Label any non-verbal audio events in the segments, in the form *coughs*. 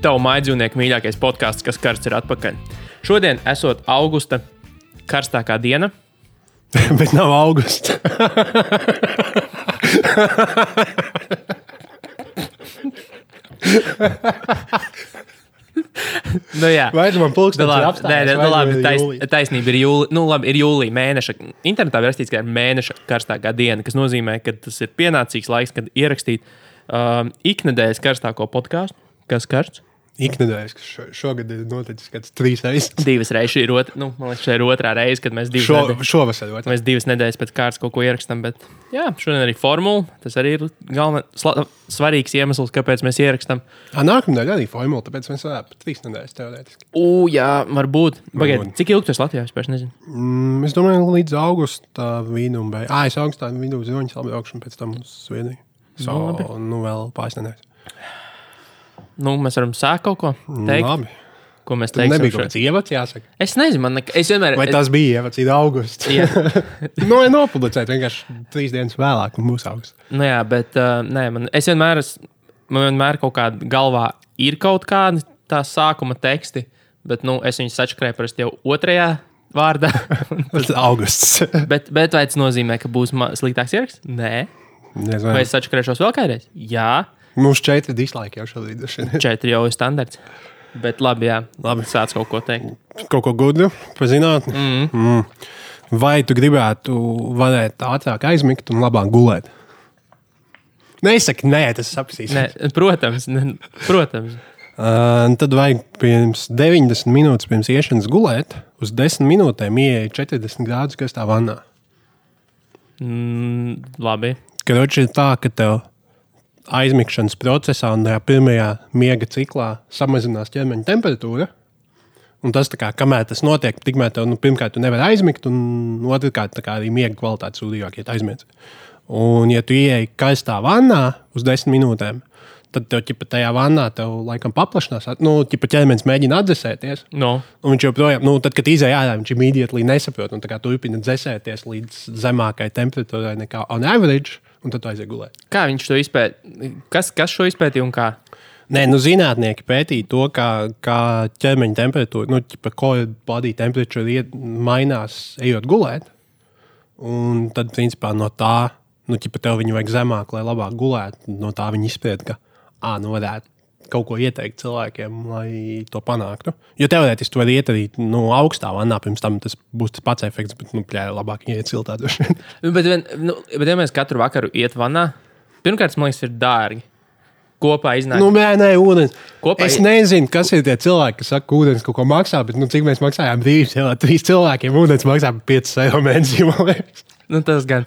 Tavu mājdzīvnieku mīļākais podkāsts, kas karsts ir atpakaļ. Šodien, esot augusta karstākā diena, *laughs* Bet nav augusts. nu, jā, Vai tu man Nu, pulkstenis ir labi, nē, apstājies? nē, vai nu, labi, ir tais, taisnība ir jūlija. Nu, labi, ir jūlija mēneša. Internetā ir rakstīts, ka ir mēneša karstākā diena, kas nozīmē, ka tas ir pienācīgs laiks, kad ierakstīt um, iknedēļas karstāko podkāstu. Kas karsts? Iknedēļas, kas šo- šogad ir noticis kāds trīs reizes. Divas reizes šī ir otra, nu, man liekas, šī ir otrā reize, kad mēs divas, Šo, nedēļas, šovasar. otrs. mēs divas nedēļas pēc kārtas kaut ko ierakstām. Bet, jā, šodien arī formula. Tas arī ir galvenais, svarīgs iemesls, kāpēc mēs ierakstām. Nākamnedēļ arī formula, tāpēc mēs varētu pat trīs nedēļas teorētiski. U, jā, varbūt. Varbūt. cik ilgi tas Latvijā vispār nezinu? Mm, es domāju, līdz augusta vidum. Vai... Ah, es augustā vidū ziņoju apbraukšu un pēc tam uz Sviedriju. So, Nu, labi. nu, vēl pāris nedēļas. Nu, mēs varam sākt kaut ko teikt, Labi. ko mēs teiksim. nebija kaut kāds ievads, jāsaka. Es nezinu, man nek- es vienmēr. Vai tas bija ievads, ir augusts? Jā. *laughs* nu, vai nopublicēt vienkārši trīs dienas vēlāk, un būs augusts. Nu, jā, bet uh, nē, man, es vienmēr, es, man vienmēr kaut kādā galvā ir kaut kādi tā sākuma teksti, bet nu, es viņus sačakrēju parasti jau otrajā vārdā. *laughs* Tas ir augusts. *laughs* bet, bet vai tas nozīmē, ka būs sliktāks ieraksts? Nē. Nezinu. Vai es sačakrēšos vēl kādreiz? Jā, Mums četri dislaiki jau šobrīd. *laughs* četri jau ir standarts. Bet labi, jā, labi sāc kaut ko teikt. Kaut ko gudru par zinātnē. Mm. Mm. Vai tu gribētu varēt ātrāk aizmigt un labāk gulēt? Nesaki, nē, tas sapsīs. Nē, protams, ne, protams. Uh, tad vajag pirms 90 minūtes pirms iešanas gulēt, uz 10 minūtēm ieeja 40 grādus karstā vannā. Mm, labi. Kroči ir tā, ka tev aizmigšanas procesā un tajā pirmajā miega ciklā samazinās ķermeņa temperatūra. Un tas, kā, kamēr tas notiek, tikmēr tev nu, pirmkārt tu nevari aizmigt, un otrkārt arī miega kvalitāte sūdīgāk, ja aizmiedz. Un, ja tu ieej karstā vannā uz 10 minūtēm, tad tev ķipa, tajā vannā tev laikam paplašinās, nu, ķipa, ķermenis mēģina atdzesēties. No. Un viņš joprojām, nu, tad, kad izjāja ārā, viņš immediately nesaprot un turpina dzēsēties līdz zemākai temperatūrai nekā on average, un tad aiziet gulēt. Kā viņš to izpētīja? Kas, kas šo izpētīja un kā? Nē, nu, zinātnieki pētīja to, kā, kā ķermeņa temperatūra, nu, ķipa, ko body temperature iet, mainās, ejot gulēt. Un tad, principā, no tā, nu, ķipa, tev viņa vajag zemāk, lai labāk gulētu. No tā viņi izpēta, ka, ah, nu, varētu kaut ko ieteikt cilvēkiem, lai to panāktu. Jo teorētiski tu vari iet arī nu, augstā vannā, pirms tam tas būs tas pats efekts, bet, nu, pļā, labāk iet siltā. vien. *laughs* Nu, bet, vien- nu, bet, ja mēs katru vakaru iet vannā, pirmkārt, man liekas, ir dārgi. Kopā iznāk. Nu, nē, nē, ūdens. Kopā es nezinu, kas ir tie cilvēki, kas saka, ka ūdens kaut ko maksā, bet nu, cik mēs maksājām brīvs, ja trīs cilvēkiem ūdens maksā par 5 eiro mēnesī. nu, tas gan.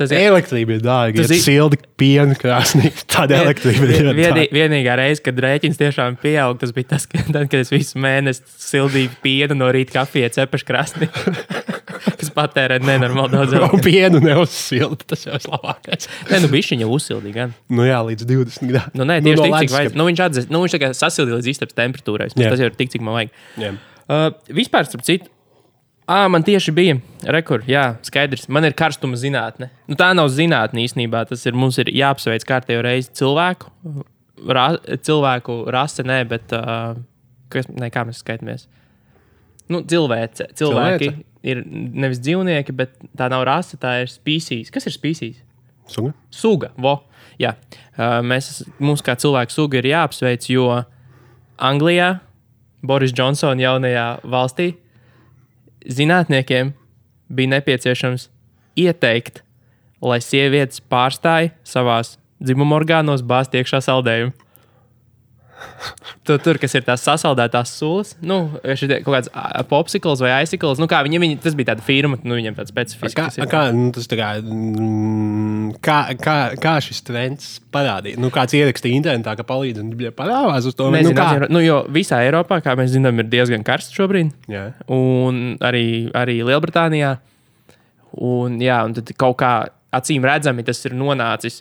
Tas gan. Elektrība ir dārga. Tas ir silti piena krāsnī. Tāda elektrība ir ļoti Vienī, vienīgā reize, kad rēķins tiešām pieauga, tas bija tas, ka, *laughs* tad, kad es visu mēnesi sildīju pienu no rīta kafijas cepašu krastī. kas *laughs* patērē nenormāli daudz naudas. pienu neuzsilda. Tas jau ir labākais. Nē, nu bija viņa uzsildīja. Gan. Nu jā, līdz 20 gadiem. Nu, nē, tieši tik, cik vajag. Nu, viņš atzīs, nu, viņš sasildīja līdz istabas temperatūrai. Tas jau ir tik, cik man vajag. Jā. Uh, vispār, starp citu, ah, man tieši bija rekords. Jā, skaidrs. Man ir karstuma zinātne. Nu, tā nav zinātne īstenībā. Tas ir mums ir jāapsveic kārtējo reizi cilvēku. Ra, cilvēku rase, nē, bet uh, kas, ne, kā mēs skaitāmies. Nu, cilvēce. Cilvēki Cilvēce? ir nevis dzīvnieki, bet tā nav rase, tā ir species. Kas ir species? Suga? Suga. Vo. Jā, uh, mēs, mums kā cilvēku suga ir jāapsveic, jo Anglijā, Boris Džonsona jaunajā valstī, zinātniekiem bija nepieciešams ieteikt, lai sievietes pārstāj savās dzimuma orgānos bāzt iekšā saldējumu. Tur, tur, kas ir tās sasaldētās sulas, nu, šitie kaut kāds ā, popsikls vai aizsikls. Nu, kā viņi, viņi, tas bija tāda firma, nu, viņiem tāds specifisks. Kā, kā, nu, tas tā kā, mm, kā, kā, kā šis trends parādīja? Nu, kāds ierakstīja internetā, ka palīdz un bija parādās uz to. Nezinu, nu, kā? nu, jo visā Eiropā, kā mēs zinām, ir diezgan karsts šobrīd. Jā. un arī, arī Lielbritānijā. Un, jā, un tad kaut kā acīm redzami tas ir nonācis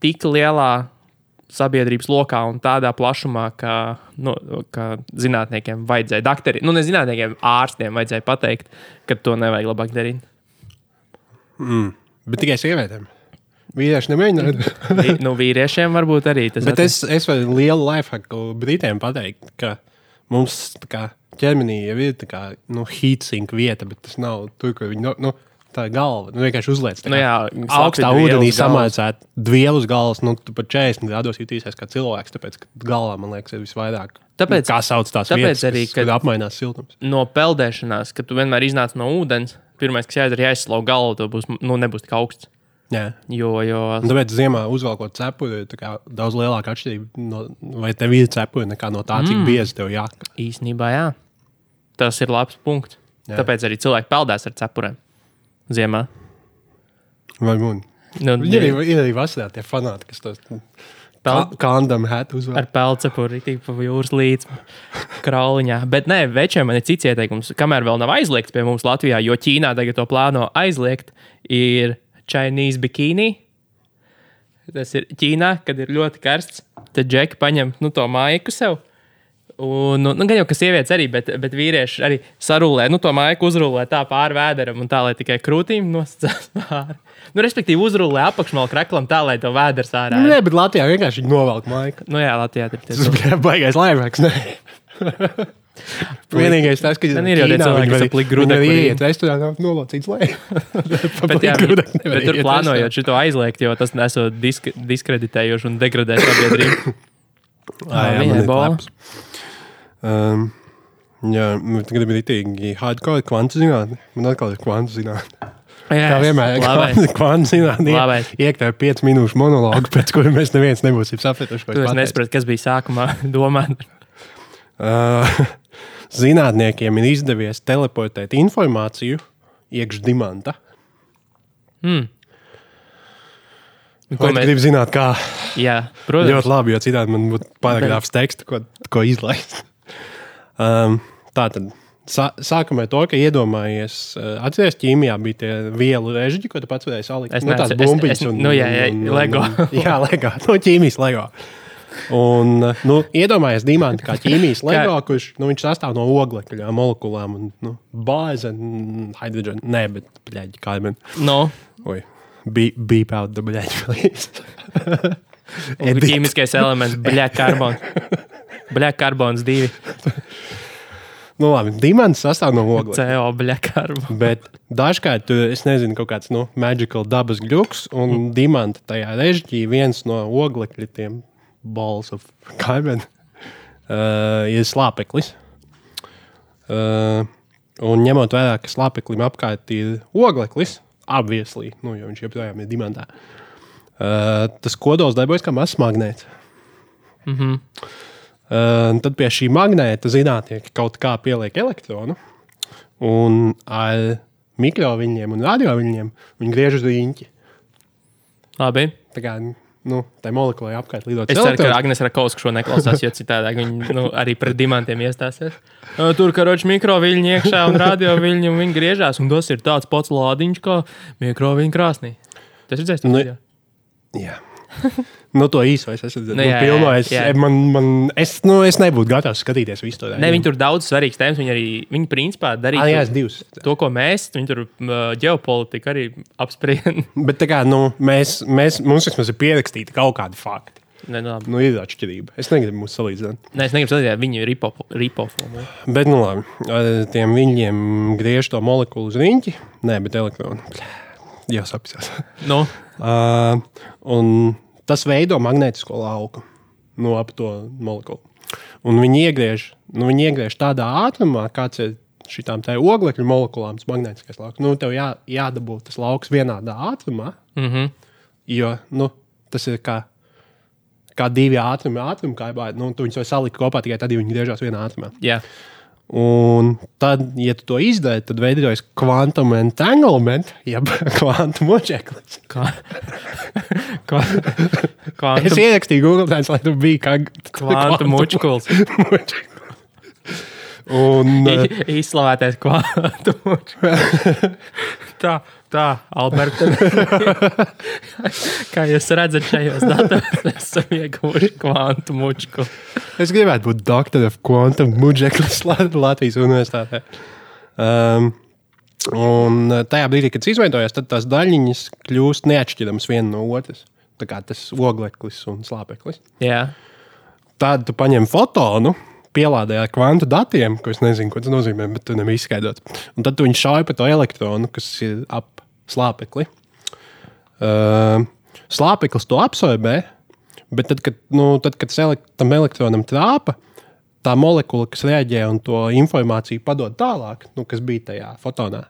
tik lielā sabiedrības lokā un tādā plašumā, ka, nu, ka zinātniekiem vajadzēja, doktori, nu, ne zinātniekiem, ārstiem vajadzēja pateikt, ka to nevajag labāk darīt. Bet tikai sievietēm. Vīrieši nemēģina. *laughs* Vi- nu, vīriešiem varbūt arī tas Bet es, es varu lielu lifehacku Britiem pateikt, ka mums kā, ķermenī jau ir tā kā, nu, heatsink vieta, bet tas nav tur, kur viņi. Nu, nu, Tā ir galva. Nu, vienkārši uzliec. tā Nu jā, augstā ūdenī vielas galvas. samācēt dvielu uz galvas. Nu, tu pat 40 grādos jutīsies kā cilvēks. Tāpēc, galvā, man liekas, ir visvairāk. Tāpēc- kā sauc tās tāpēc vietas, arī, kas, kad- kad apmainās siltums. no peldēšanās, kad tu vienmēr iznāc no ūdens, pirmais, kas jādara, ir jāizslau galvu, to būs, nu, nebūs tik augsts. Jā. Jo, jo tāpēc ziemā uzvelkot cepuri ir daudz lielāka atšķirība. No, vai tev ir cepuri nekā no tā, cik mm. biezi tev jāka. īsnībā jā, tas ir labs punkts. Jā. Tāpēc arī cilvēki peldās ar cepurēm ziemā. Mun? Nu, Ir arī, ir arī vasarā tie fanāti, kas tos Peld- kandam hētu uzvelk. ar pelcepuri, tik pa jūras līdzi krauliņā. Bet nē, večiem man ir cits ieteikums, kamēr vēl nav aizliegts pie mums Latvijā, jo Ķīnā tagad to plāno aizliegt, ir Chinese bikini. Tas ir Ķīnā, kad ir ļoti karsts. Tad džeki paņem nu, to maiku sev. Un, nu, nu, gan jau, ka sievietes arī, bet, bet vīrieši arī sarūlē, nu, to maiku uzrūlē tā pāri vēderam un tā, lai tikai krūtīm nosacās *laughs* pāri. Nu, respektīvi, uzrūlē apakšmalā kreklam tā, lai to vēders ārā. Nē, bet Latvijā vienkārši novelk maiku. Nu, jā, Latvijā ir Tas tas. bija baigais laivāks. *laughs* Vienīgais tas, ka Man ir jau cilvēki, kas ap pliku grudekli Viņi iet restorānā nolocīts lejā. *laughs* Bet, jā, bet, bet tur plānojot šo aizliegt, jo tas nesot disk diskreditējoši un degradē sabiedrību. *coughs* Jā. Um, jā, man tagad ir itīgi hardcore kvantu zinātne. Man atkal ir kvantu zinātne. Jā, Kā vienmēr, kvantu zinātne. Labais. Iekļauj 5 minūšu monologu, *laughs* pēc kura mēs neviens nebūsim sapratuši, es nesapratu, kas bija sākumā *laughs* domāt. Uh, *laughs* zinātniekiem ir izdevies teleportēt informāciju iekš dimanta. Hmm. Ko mēs gribam zināt, kā Jā, protams. ļoti labi, jo citādi man būtu paragrāfs teksta, ko, ko izlaist. *laughs* Um, tā tad. Sā, sākam ar to, ka iedomājies, uh, atcerieties, ķīmijā bija tie vielu režģi, ko tu pats varēji salikt. Es nu, tās neatceros. Es- bumbiņas un, nu, jā, jā, un, un, Lego. Un, *laughs* jā, Lego. No ķīmijas Lego. Un, nu, iedomājies diamantu kā ķīmijas Lego, kurš nu, viņš sastāv no oglekļa molekulām un nu, bāze, hidrogen. Nē, bet, bļaigi, kā man. No, Oi, beep, beep out the un ķīmiskais elements, bļā, karbons. Bļā, karbons divi. Nu, labi, dimants sastāv no oglekļa. CO, karbons. Bet dažkārt es nezinu, kaut kāds nu, magical dabas gluks, un dimanta tajā režģī viens no oglekļa tiem balls of carbon uh, ir slāpeklis. Uh, un ņemot vērā, ka slāpeklim apkārt ir ogleklis, apvieslī, nu, jo viņš joprojām ir dimantā, uh, tas kodols darbojas kā mazs magnēts. Mm -hmm. Uh, tad pie šī magnēta zinātnieki kaut kā pieliek elektronu, un ar mikroviļņiem un radioviļņiem viņi griež uz rīņķi. Labi. Tā kā nu, tā molekulai apkārt lidot. Es ceru, ka Agnēs Rakovska šo neklausās, jo citādi viņi nu, arī pret dimantiem iestāsies. *laughs* Tur karoči mikroviļņi iekšā un radioviļņi, un viņi griežās. Un tas ir tāds pats lādiņš, kā mikroviļņu krāsnī. Tas ir? Nu, Nu, Jā. *laughs* nu, to īso es esmu Nu, nu, jā, jā, pilno. Es, jā. man, man, es, nu, es nebūtu gatavs skatīties visu to. ne, viņi tur daudz svarīgas tēmas. Viņi arī, viņi principā Ah, jā, darīja divas. to, ko mēs, viņi tur ģeopolitika arī apsprieda. *laughs* Bet kā nu, mēs, mēs, mums vismaz ir pierakstīti kaut kādi fakti. ne, nu, labi. Nu, ir atšķirība. Es negribu mūs salīdzināt. ne, es negribu pateikt, viņi ir ripo, ripofomi. Bet, nu, labi. Ar tiem viņiem griež to molekulu uz rīņķi. Nē, bet elektronu. Jā, sapņos. Nu, Uh, un tas veido magnētisko lauku no ap to molekulu. Un viņi iegriež, nu, viņi iegriež tādā ātrumā, kāds ir šīm oglekļa molekulām, tas magnētiskais lauks. Nu, tev jā, jādabū tas lauks vienādā ātrumā, mm -hmm. jo nu, tas ir kā, kā divi ātrumi, ātrumi kaibā. Nu, tu viņus salikt kopā tikai tad, ja viņi griežas vienā ātrumā. jā. Un tad, ja tu to izdari, tad veidojas quantum entanglement, jeb *laughs* kvantu močeklis. Kā, *laughs* kā, kā Es ierakstīju Google Trends, lai tur bija kā kvantu *laughs* mučkuls. Un *laughs* Izslavētais kvantu mučkuls. *laughs* Tā, tā, Alberta. Kā jūs redzat šajos datos, esam ieguvuši kvantu mučkuli. es gribētu būt doktora of quantum močeklis Latvijas universitātē. Um, Un uh, tajā brīdī, kad tas izveidojas, tad tās daļiņas kļūst neatšķiramas viena no otras. Tā kā tas ogleklis un slāpeklis. Jā, Tad tu paņem fotonu, pielādē ar kvantu datiem, ko es nezinu, ko tas nozīmē, bet tu nevari izskaidrot. Un tad viņu šauj pa to elektronu, kas ir ap slāpekli. Uh, slāpeklis to absorbē, bet tad, kad, nu, tad, kad tas elek tam elektronam trāpa, tā molekula, kas reaģē un to informāciju padod tālāk, nu, kas bija tajā fotonā.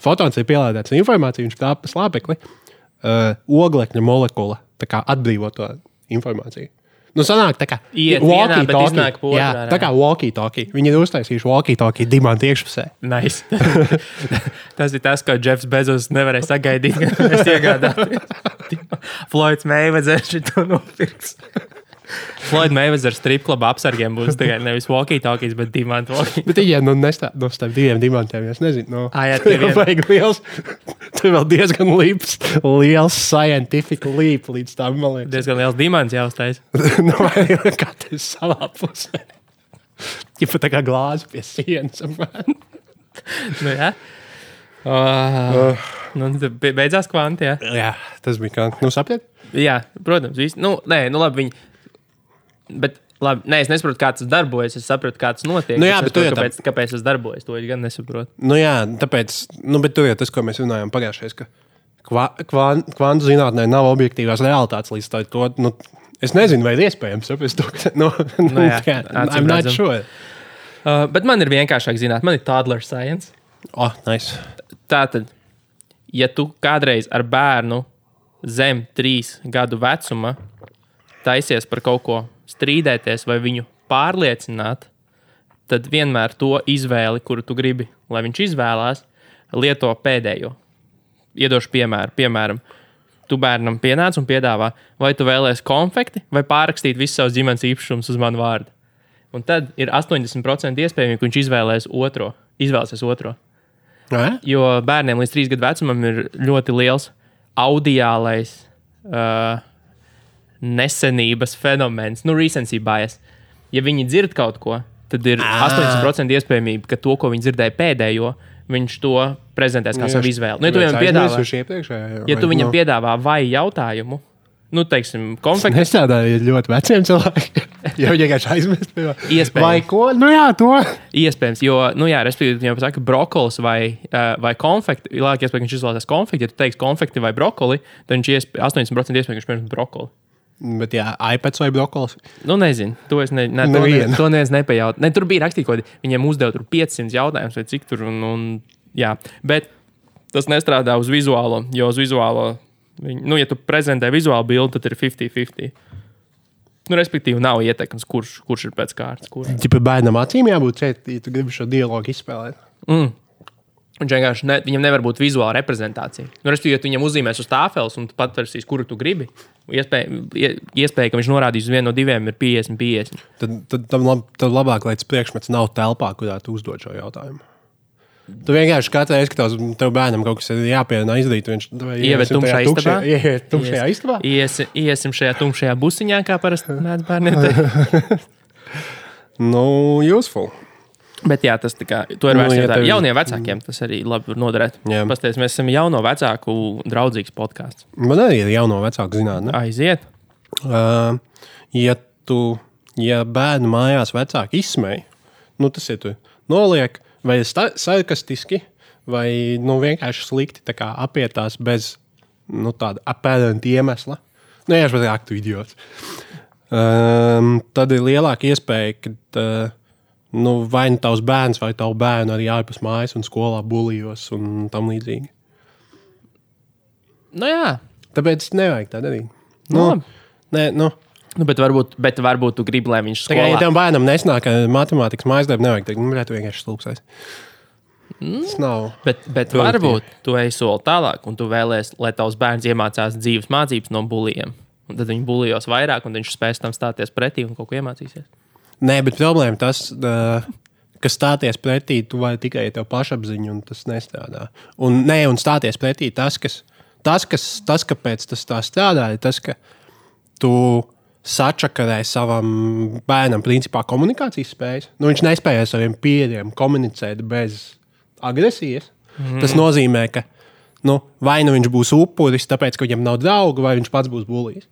Fotons ir pielādēts ar informāciju, viņš trāpa pa slāpekli. Uh, oglekļa molekula atbrīvo to informāciju. Nu, sanāk, tā kā walkie-talkie. Jā, tā kā walkie-talkie. Viņi ir uztaisījuši walkie-talkie dimanta iekšpusē. nice. *laughs* tas ir tas, ko Jeffs Bezos nevarēja sagaidīt. kad Mēs iegādājāmies. *laughs* Floyds Meivedzers to nopirks. Floyd Meivedzers stripklubā apsargiem būs tikai nevis walkie-talkies, bet dimantu walkie. Bet, ja nu nestāv no starp diviem dimantiem, es nezinu, no, Ā, jā, tie vien- vajag liels. Tur vēl diezgan liels, liels scientific leap līdz tam, man liekas. Diezgan liels dimants jāuztais. *laughs* nu, vai katrs savā pusē. Ja pat tā kā glāzi pie sienas. Nu, jā. Uh, nu, beidzās kvanti, jā. Jā, tas bija kā, nu, sapiet? Jā, protams, visi. Nu, nē, nu labi. Viņi... Bet, labi, nē, es nesaprotu, kā tas darbojas. Es saprotu, kā tas notiek. Nu jā, Es bet tu jau tā- kāpēc, kāpēc tas darbojas. To es gan nesaprotu. Nu, jā, tāpēc, nu, bet tur jau tas, ko mēs runājām pagājušajā, ka kva, kvan, kvantu zinātnē nav objektīvās realitātes līdz tā, to. Nu, es nezinu, vai ir iespējams saprast to, ka. Nu, *laughs* nu, jā, jā, acīm I'm not sure. Uh, bet man ir vienkāršāk zināt, man ir toddler science. Oh, nice. Tātad, ja tu kādreiz ar bērnu zem trīs gadu vecuma taisies par kaut ko strīdēties vai viņu pārliecināt, tad vienmēr to izvēli, kuru tu gribi, lai viņš izvēlās, lieto pēdējo. Iedošu piemēru. Piemēram, tu bērnam pienāc un piedāvā, vai tu vēlēsies konfekti vai pārrakstīt visus savus ģimenes īpašumus uz manu vārdu. Un tad ir 80% iespējams, ka viņš izvēlēs otro. Izvēlēsies otro. Nē? Jo bērniem līdz trīs gadu vecumam ir ļoti liels audiālais uh, nesenības fenomens, nu, recency bias. Ja viņi dzird kaut ko, tad ir Ā. 80% iespējamība, ka to, ko viņi dzirdēja pēdējo, viņš to prezentēs kā savu izvēli. Nu, ja tu viņam piedāvā, iepriekšējā, ja tu viņam piedāvā vai jautājumu, nu, teiksim, konfekti. Nestrādāja ļoti veciem cilvēkiem. *laughs* Jau vienkārši aizmirst. Vai ko? Nu jā, to. Iespējams, jo, nu, jā, respektīvi, ja pasaka brokolis vai, uh, vai konfekti, lielākais iespēja, ka viņš izvēlēsies konfekti. Ja tu teiksi konfekti vai brokoli, tad viņš iespēj, 80% iespēja, ka viņš pirms brokoli. Bet jā, iPads vai brokolis. Nu, nezinu, to es ne, ne, to, ne, to neviens nepajautāju. Ne, tur bija rakstīts, ka viņiem uzdeva tur 500 jautājumus vai cik tur. Un, un, jā, bet tas nestrādā uz vizuālo, jo uz vizuālo, viņi, nu, ja tu prezentē vizuālu bildi, tad ir 50-50. Nu, respektīvi, nav ietekmes, kurš, kurš ir pēc kārtas. Kurš. Ja par bērnam acīm jābūt šeit, ja tu gribi šo dialogu izspēlēt. Mm. Viņš vienkārši ne, viņam nevar būt vizuāla reprezentācija. Nu, respektīvi, ja tu viņam uzzīmēs uz tāfeles un tu patversies, kuru tu gribi, iespēja, ie- iespēja, ka viņš norādīs uz vienu no diviem, ir 50, 50. Tad, tad, tad, lab, tad labāk, lai tas priekšmets nav telpā, kurā tu uzdod šo jautājumu. Tu vienkārši katru reizi, kad tev- bērnam kaut kas ir jāpierunā izdarīt, viņš Ievet tumšā istabā? Iet tumšajā istabā. Iesi, iesim šajā tumšajā busiņā, kā parasti mēdz bērniem. *laughs* *laughs* Nu, useful. Bet jā, tas kā, ir Nu, vērts ja ja tev- jauniem vecākiem. Tas arī labi noderēt. Jā. Pastāties, mēs esam jauno vecāku draudzīgs podkāsts. Man arī ir jauno vecāku zinātne. Aiziet! Uh, ja tu, ja bērnu mājās vecāki izsmēja, nu tas ir noliek, vai sarkastiski, vai nu, vienkārši slikti kā apietās bez nu, tāda apēdanta iemesla. Nu, jā, es pat aktu idiots. Um, tad ir lielāka iespēja, ka uh, nu, vai nu tavs bērns vai tavu bērnu arī ārpus mājas un skolā bulijos un tam līdzīgi. Nu jā, Tāpēc nevajag tā darīt. Nu, Nu, nē, nu, nu, bet, varbūt, bet varbūt tu gribi, lai viņš Tā kā ja tam bērnam nesnāk ka matemātikas mājas darbu, nevajag teikt, nu, tu vienkārši stulbsies. Tas nav. Bet, bet Produktīvi. varbūt tu ej soli tālāk, un tu vēlēsies, lai tavs bērns iemācās dzīves mācības no buļļiem. Un tad viņi buļļos vairāk, un viņš spēs tam stāties pretī un kaut ko iemācīsies. Nē, bet problēma tas, uh, ka stāties pretī, tu vari tikai tev pašapziņu, un tas nestrādā. Un, nē, un stāties pretī tas, kas, tas, kas, tas kāpēc tas tā strādā, ir tas, ka tu sačakarē savam bērnam principā komunikācijas spējas. Nu, viņš nespēja ar saviem pieriem komunicēt bez agresijas. Mm. Tas nozīmē, ka nu, vai nu viņš būs upuris, tāpēc, ka viņam nav draugu, vai viņš pats būs bulijs.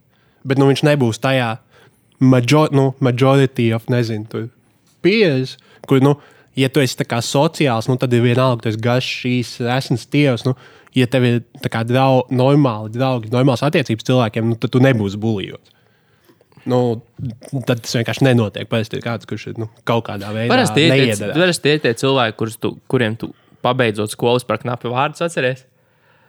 Bet nu, viņš nebūs tajā major, nu, majority of, nezinu, pieredzi, kur, nu, ja tu esi sociāls, nu, tad ir vienalga, esi garš, šīs esmas tievs. Nu, ja tev ir kā drau, normāli draugi, normāls attiecības cilvēkiem, nu, tad tu nebūsi buļļots. Nu, tad tas vienkārši nenotiek. Parasti ir kāds, kurš ir nu, kaut kādā veidā Parasti ir tie, tie cilvēki, kurus tu, kuriem tu pabeidzot skolas par knapi vārdus atceries.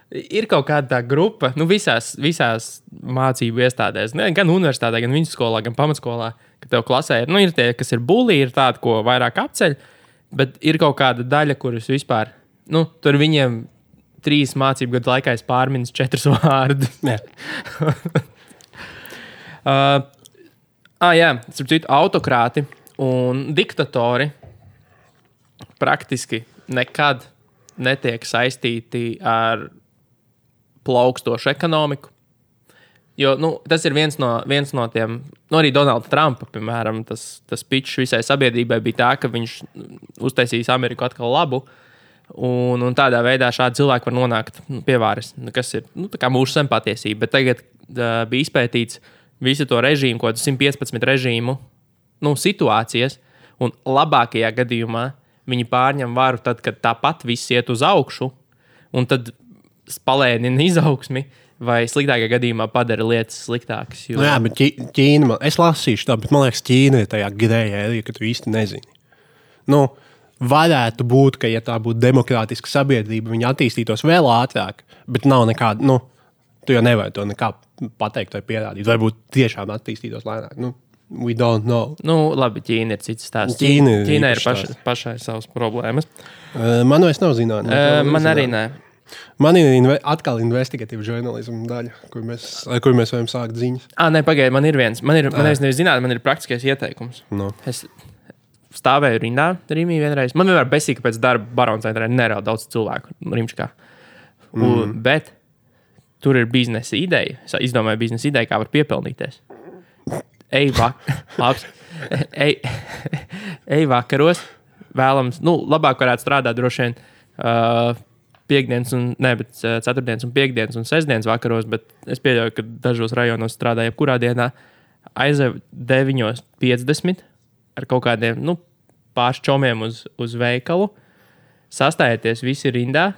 Ir kaut kāda grupa, nu, visās, visās mācību iestādēs, ne, gan universitātē, gan vidusskolā, gan pamatskolā, ka tev klasē ir, nu, ir tie, kas ir bulī, ir tādi, ko vairāk apceļ, bet ir kaut kāda daļa, kurus vispār, nu, tur viņiem trīs mācību gadu laikā es pārminu četrus *laughs* vārdus. *laughs* Uh, ah, jā, starp citu, autokrāti un diktatori praktiski nekad netiek saistīti ar plaukstošu ekonomiku. Jo nu, tas ir viens no, viens no tiem, nu, arī Donalda Trumpa, piemēram, tas, tas pitch visai sabiedrībai bija tā, ka viņš uztaisīs Ameriku atkal labu. Un, un tādā veidā šādi cilvēki var nonākt nu, pie varas, nu, kas ir nu, mūsu sempātiesība. Bet tagad uh, bija izpētīts visu to režīmu, ko 115 režīmu nu, situācijas, un labākajā gadījumā viņi pārņem varu tad, kad tāpat viss iet uz augšu, un tad palēnina izaugsmi. Vai sliktākajā gadījumā padara lietas sliktākas. Jo... Nu, jā, bet Ķī- Ķīna, man, es lasīšu to, bet man liekas, Ķīna ir tajā grējā ērija, ka tu īsti nezini. Nu, varētu būt, ka, ja tā būtu demokrātiska sabiedrība, viņa attīstītos vēl ātrāk, bet nav nekāda, nu, tu jau nevari to nekā pateikt vai pierādīt. Varbūt tiešām attīstītos lēnāk. Nu, we don't know. Nu, labi, Ķīna ir cits stāsts. Ķīna Ķīna ir paša, pašai savas problēmas. Uh, man vairs nav zināms. Uh, man arī nē. Man ir inve atkal investigatīva žurnālisma daļa, kur mēs, kur mēs varam sākt ziņas. Ah, nē, pagaidiet, man ir viens. Man ir, man ir nevis zināms, man ir praktiskais ieteikums. No. Es stāvēju rindā, Rīgā vienreiz. Man vienmēr besīk, ka pēc darba barona centrā nerāda daudz cilvēku. Rimčkā. Mm. Bet tur ir biznesa ideja. Es izdomāju biznesa ideju, kā var piepelnīties. Ej, vak. *laughs* Ej, *laughs* ej vakaros. Vēlams, nu, labāk varētu strādāt droši vien. Uh, Piektdienas, un, ne, bet uh, ceturtdienas, un piekdienas un sestdienas vakaros, bet es pieļauju, ka dažos rajonos strādā jebkurā dienā. Aizēju 9.50 ar kaut kādiem nu, pāris čomiem uz, uz veikalu, sastājieties visi rindā.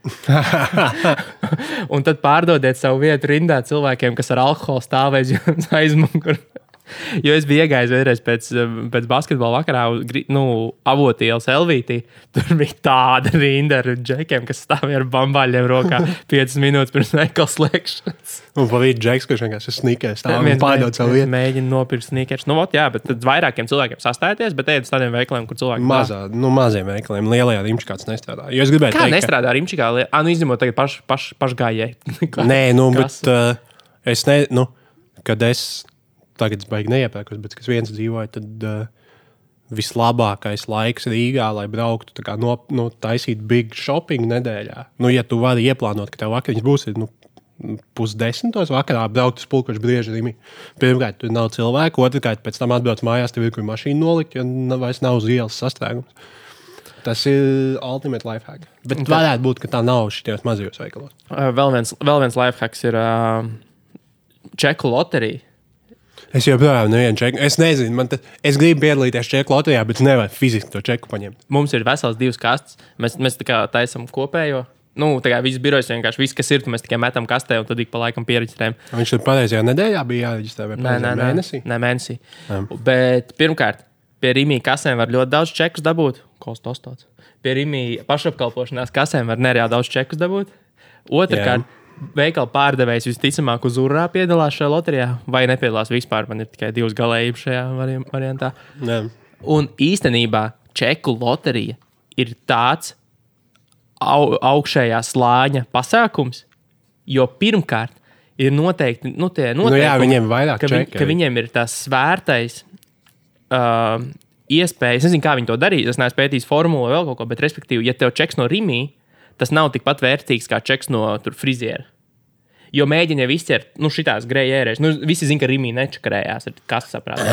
*laughs* un tad pārdodiet savu vietu rindā cilvēkiem, kas ar alkoholu stāvēs jums aizmugurē. *laughs* Jo es biju iegājis vienreiz pēc, pēc basketbola vakarā, nu, avotielas Elvītī. *laughs* Tur bija tāda rinda ar džekiem, kas stāvēja ar bambaļiem rokā *laughs* 5 minūtes pirms veikala slēgšanas. Un pa vidu džeks, kurš vienkārši ir snikers, tā Viens pārdod savu vietu. Mēģina nopirkt sneakers. Nu, ot, jā, bet tad vairākiem cilvēkiem sastājieties, bet ejiet uz tādiem veikaliem, kur cilvēki tā- Mazā, nu, maziem veikaliem, lielajā rīčā kāds nestrādā. Jo es gribēju Kā teikt, nestrādā ar imčikā? Ah, nu, izņemot tagad paš, paš, pašgājēji. ka... Nē, nu, Kas? bet uh, es ne, nu, kad es tagad baigi neiepērkos, bet kad es viens dzīvoju, tad uh, vislabākais laiks Rīgā, lai brauktu no, no taisīt big shopping nedēļā. Nu, ja tu vari ieplānot, ka tev vakariņas būs, ir, nu, pusdesmitos vakarā braukt uz pulksteņa rīmi. Pirmkārt, tur nav cilvēku, otrkārt, pēc tam atbrauc mājās, tev ir kur mašīna nolikt, jo nav, vairs nav uz ielas sastrēgums. Tas ir ultimate life hack. Bet tā- varētu būt, ka tā nav šitajos mazajos veikalos. Vēl viens, vēl viens lifehacks ir uh, čeku loterija. Es joprojām nevienu čeku. Es nezinu, man te, es gribu piedalīties čeku loterijā, bet nevaru fiziski to čeku paņemt. Mums ir vesels divas kastes. Mēs, mēs tā kā taisām kopējo. Nu, tā kā viss birojas vienkārši viss, kas ir, mēs tikai metam kastē un tad ik pa laikam pierakstām. Viņš tur pareizajā nedēļā bija jāreģistrē vai Nē, nē, nē, mēnesī. nē, mēnesī. Jā. Bet pirmkārt, pie Rīgas kasēm var ļoti daudz čekus dabūt. Kostos tāds. Pie Rīgas pašapkalpošanās kasēm var nereāli daudz čekus dabūt. Otrakārt, veikala pārdevējs visticamāk uz urā piedalās šajā loterijā, vai nepiedalās vispār. Man ir tikai divas galējības šajā vari- variantā. Nē. Un īstenībā čeku loterija ir tāds au, augšējā slāņa pasākums, jo pirmkārt ir noteikti nu, tie Nu, jā, noteikumi, viņiem vairāk ka, viņ, čeki ka viņiem ir tas svērtais. Uh, Iespējas, es nezinu, kā viņi to darīs. Es neesmu pētījis formulu vai vēl kaut ko, bet, respektīvi, ja tev čeks no Rīgā, tas nav tikpat vērtīgs kā čeks no tur, friziera. Jo mēģina jau izķert, nu, šitās grējēras. Nu, visi zina, ka Rīgā nečakarējās, kas saprāt.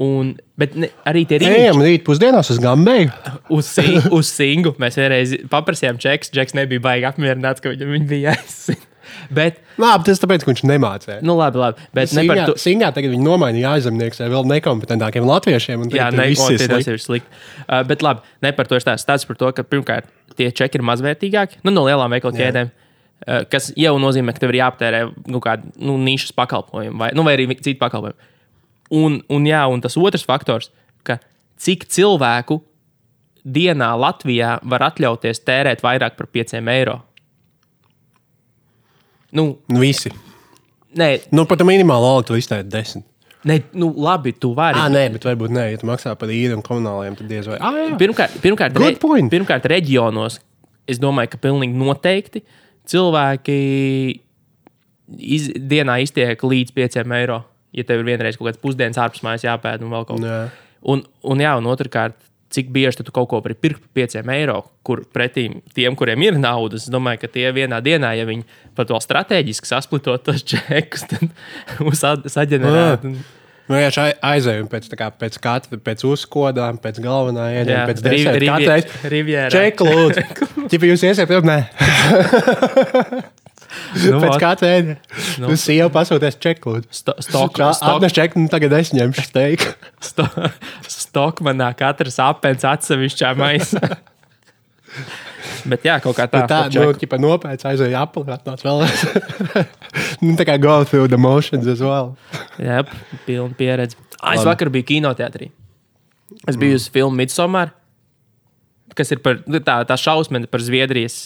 Un, bet ne, arī tie Rīgā Ejam rīt pusdienās uz Gambēju. uz, sing, uz singu mēs vienreiz paprasījām čeks. Džeks nebija baigi apmierināts, ka viņam viņa bija jāizsaka. Bet, Labi, tas tāpēc, ka viņš nemācīja. nu, labi, labi. Bet Singā, to. Singā tagad viņi nomainīja aizemnieks ar vēl nekompetentākiem latviešiem. Jā, ne, tas ir slikti. Uh, bet labi, ne par to ir stāsts. Stāsts par to, ka pirmkārt tie čeki ir mazvērtīgāki nu, no lielām veikalu ķēdēm. Uh, kas jau nozīmē, ka tev ir jāaptērē nu, kāda nu, nišas pakalpojuma vai, nu, vai arī citi pakalpojumi. Un, un, jā, un tas otrs faktors, ka cik cilvēku dienā Latvijā var atļauties tērēt vairāk par 5 eiro. Nu, Nu, visi. nē, Nu, pat minimāli algu tu izteici desmit. Nē, nu, labi, tu vari. Ah, nē, bet varbūt nē, ja tu maksā par īru un komunāliem, tad diez vai. Ah, jā. Pirmkārt, pirmkārt, point. pirmkārt, reģionos es domāju, ka pilnīgi noteikti cilvēki iz, dienā iztiek līdz 5 eiro. Ja tev ir vienreiz kaut kāds pusdienas ārpus mājas jāpēd un vēl kaut kas Jā. Un, un, jā, un otrkārt, cik bieži tu kaut ko vari pirkt par 5 eiro, kur pretī tiem, kuriem ir nauda, es domāju, ka tie vienā dienā, ja viņi pat vēl strateģiski sasplitot tos čekus, tad *laughs* mums saģenerēt. un- Nu, jā, šai aizējumi pēc, kā, pēc katra, pēc uzkodām, pēc galvenā ēdiena, pēc Katrai Rivjērā. čeku lūdzu. *laughs* Ķipa jūs iesiet, pirms nē. *laughs* *laughs* Nu, Pēc ēdiena. Nu. Nu, sieva pasūties čeku atnes čeku, nu tagad es ņemšu steiku. *laughs* sto, stokmanā katrs apelsīns atsevišķā maisā. *laughs* Bet jā, kaut kā tā. Tā, nu, čeku. ķipa nopēc aizēja apli, atnāc vēl. nu, tā kā go through the motions as well. Jā, pilna pieredze. Es vakar biju kinoteātrī. Es biju uz filmu Midsommar, kas ir par nu, tā, tā šausmena par Zviedrijas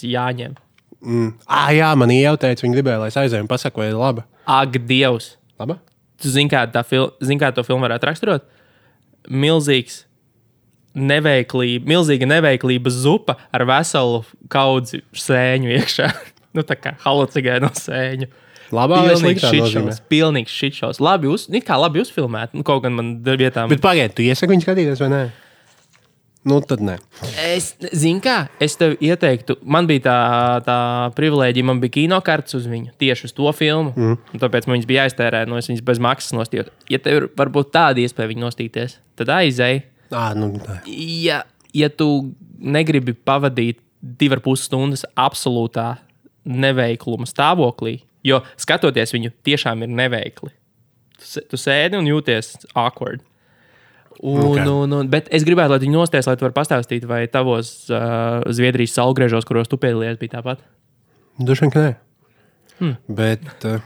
jāņem. Ah, jā, man iejautīja, viņi gribēja, lai es aizēju un pasaku, vai ir labi. Ak, Dievs! Laba? Tu zini, kā, fil zini, kā to filmu varētu raksturot? Milzīgs. Neveiklība, milzīga neveiklība zupa ar veselu kaudzi sēņu iekšā. *laughs* nu, tā kā halucinēja no sēņu. Labā vai Pilnīgs šitšaus. Labi, uz, kā labi uzfilmēt. Nu, kaut gan man vietām. Bet pagaidi, tu iesaki viņu skatīties vai nē? Nu, tad nē. Es zinu, kā es tev ieteiktu. Man bija tā, tā privilēģija, man bija kinokartes uz viņu, tieši uz to filmu. Mm. Tāpēc man viņas bija jāiztērē, no es viņas bez maksas nostīju. Ja tev ir varbūt tāda iespēja viņu nostīties, tad aizēj. Ah, nu, nē. Ja, ja tu negribi pavadīt divas puses stundas absolūtā neveikluma stāvoklī, jo skatoties viņu, tiešām ir neveikli. Tu, tu sēdi un jūties awkward. Un, Ok. okay. un, un, bet es gribētu, lai viņi nosties, lai tu varētu pastāstīt, vai tavos uh, Zviedrijas salgriežos, kuros tu piedalījies, bija tāpat. Vien, ka nē. Hmm. Bet, uh,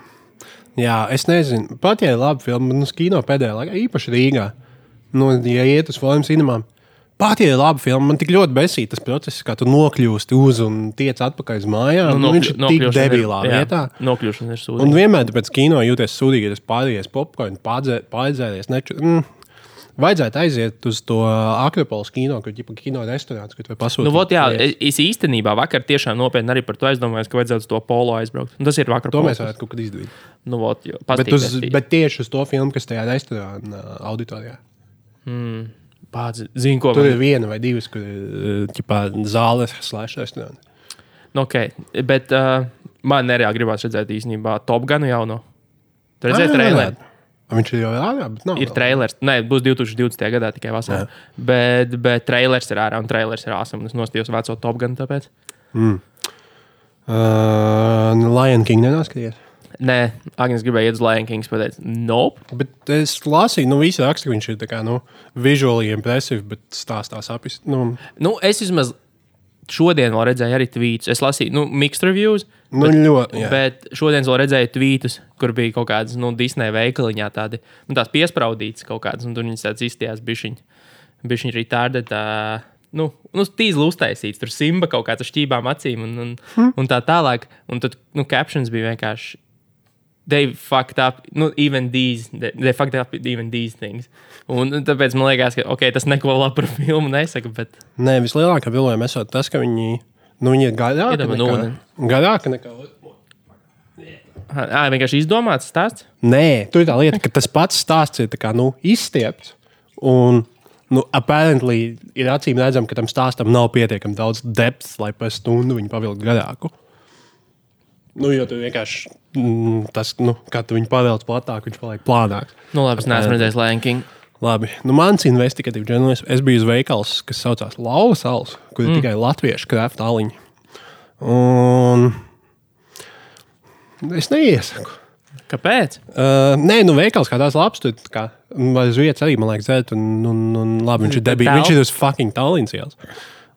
jā, es nezinu, pat ja ir labi filma, nu, kino pēdējā laikā, īpaši Rīgā, nu, ja iet uz filmu cinemām. Pat ja ir laba filma, man tik ļoti besīja tas process, kā tu nokļūsti uz un tiec atpakaļ uz mājām. Nu, viņš ir tik debilā jā, vietā. Nokļūšana ir Un sūdzīga. vienmēr pēc kino jūties sūdīgi, ja tas pārējais popkorn, pārdzēries. Neču... Mm. Vajadzētu aiziet uz to Akropolis kino, kur ir kino restorāns, kur pasūtīt. Nu, vot, jā, lietas. es īstenībā vakar tiešām nopietni arī par to aizdomājos, ka vajadzētu uz to polo aizbraukt. Un tas ir vakar. To mēs varētu kaut kad izdarīt. Nu, vot, jo, Bet, uz, bet tieši uz to filmu, kas tajā restorānā auditorijā. Pats zinu, ko Tur man- ir viena vai divas, kur ir ģipā, zāles slash restorāns. Nu, okay. Bet uh, man nereāli gribās redzēt īstenībā Top Gunu jauno. Tur redzēja Ah, traileri. Viņš ir jau ārā, bet nav. Ir trailers. Nē, būs 2020. gadā tikai vasarā. Bet, bet trailers ir ārā un trailers ir āsam. Es nostījos veco Top Gunu tāpēc. Uh, Lion King nenaskaties. Nē, Agnēs gribēja iet uz Lion Kings. Pateica, nope. Bet es lasīju, nu, visi raksta, ka viņš ir tā kā, nu, visuāli impresīvs, bet stāstā sapnis. Nu, Nu, es vismaz šodien redzēju arī tvītus. Es lasīju, nu, mixed reviews. Nu ļoti. jā. Bet šodien vēl redzēju tvītus, kur bija kaut kādas nu, Disneja veikaliņā tādi nu, tās piespraudītas kaut kādas, un tur viņas tādas izstījās bišķiņi. Bišķiņi arī tāda, tā, nu, nu tīzli uztaisīts, tur simba kaut kāds ar šķībām acīm un, un, hmm. un tā tālāk. Un tad, nu, captions bija vienkārši. They fucked up, nu, even these, they, they fucked up even these things. Un tāpēc man liekas, ka, ok, tas neko labu par filmu nesaka, bet Nē, vislielākā vilojuma esot tas, ka viņi, nu, viņi ir. Iedomā, nekā- ūdeni. Garāki nekā. ah, vienkārši izdomāts stāsts. Nē, tur ir tā lieta, ka tas pats stāsts ir kā, nu, izstiepts. Un, nu, apparently ir acīm redzams, ka tam stāstam nav pietiekami daudz depth, lai par stundu viņu pavilktu garāku. Nu, jo tur vienkārši mm, tas, nu, kā tu viņu pavelc platāk, viņš paliek plānāks. Nu, labi, es neesmu redzējis Lion King. Labi, nu mans investigatīvs žurnālists. Es biju uz veikals, kas saucās Lauvas Salas, kur ir mm. tikai latviešu krāpta aliņa. Un es neiesaku. Kāpēc? Uh, nē, nu, veikals kā tās labs. Tur kā, uz vietas arī, man liekas, dzēt, un, un, un labi, viņš ir debijs. Viņš ir uz fucking Tallinas ielas.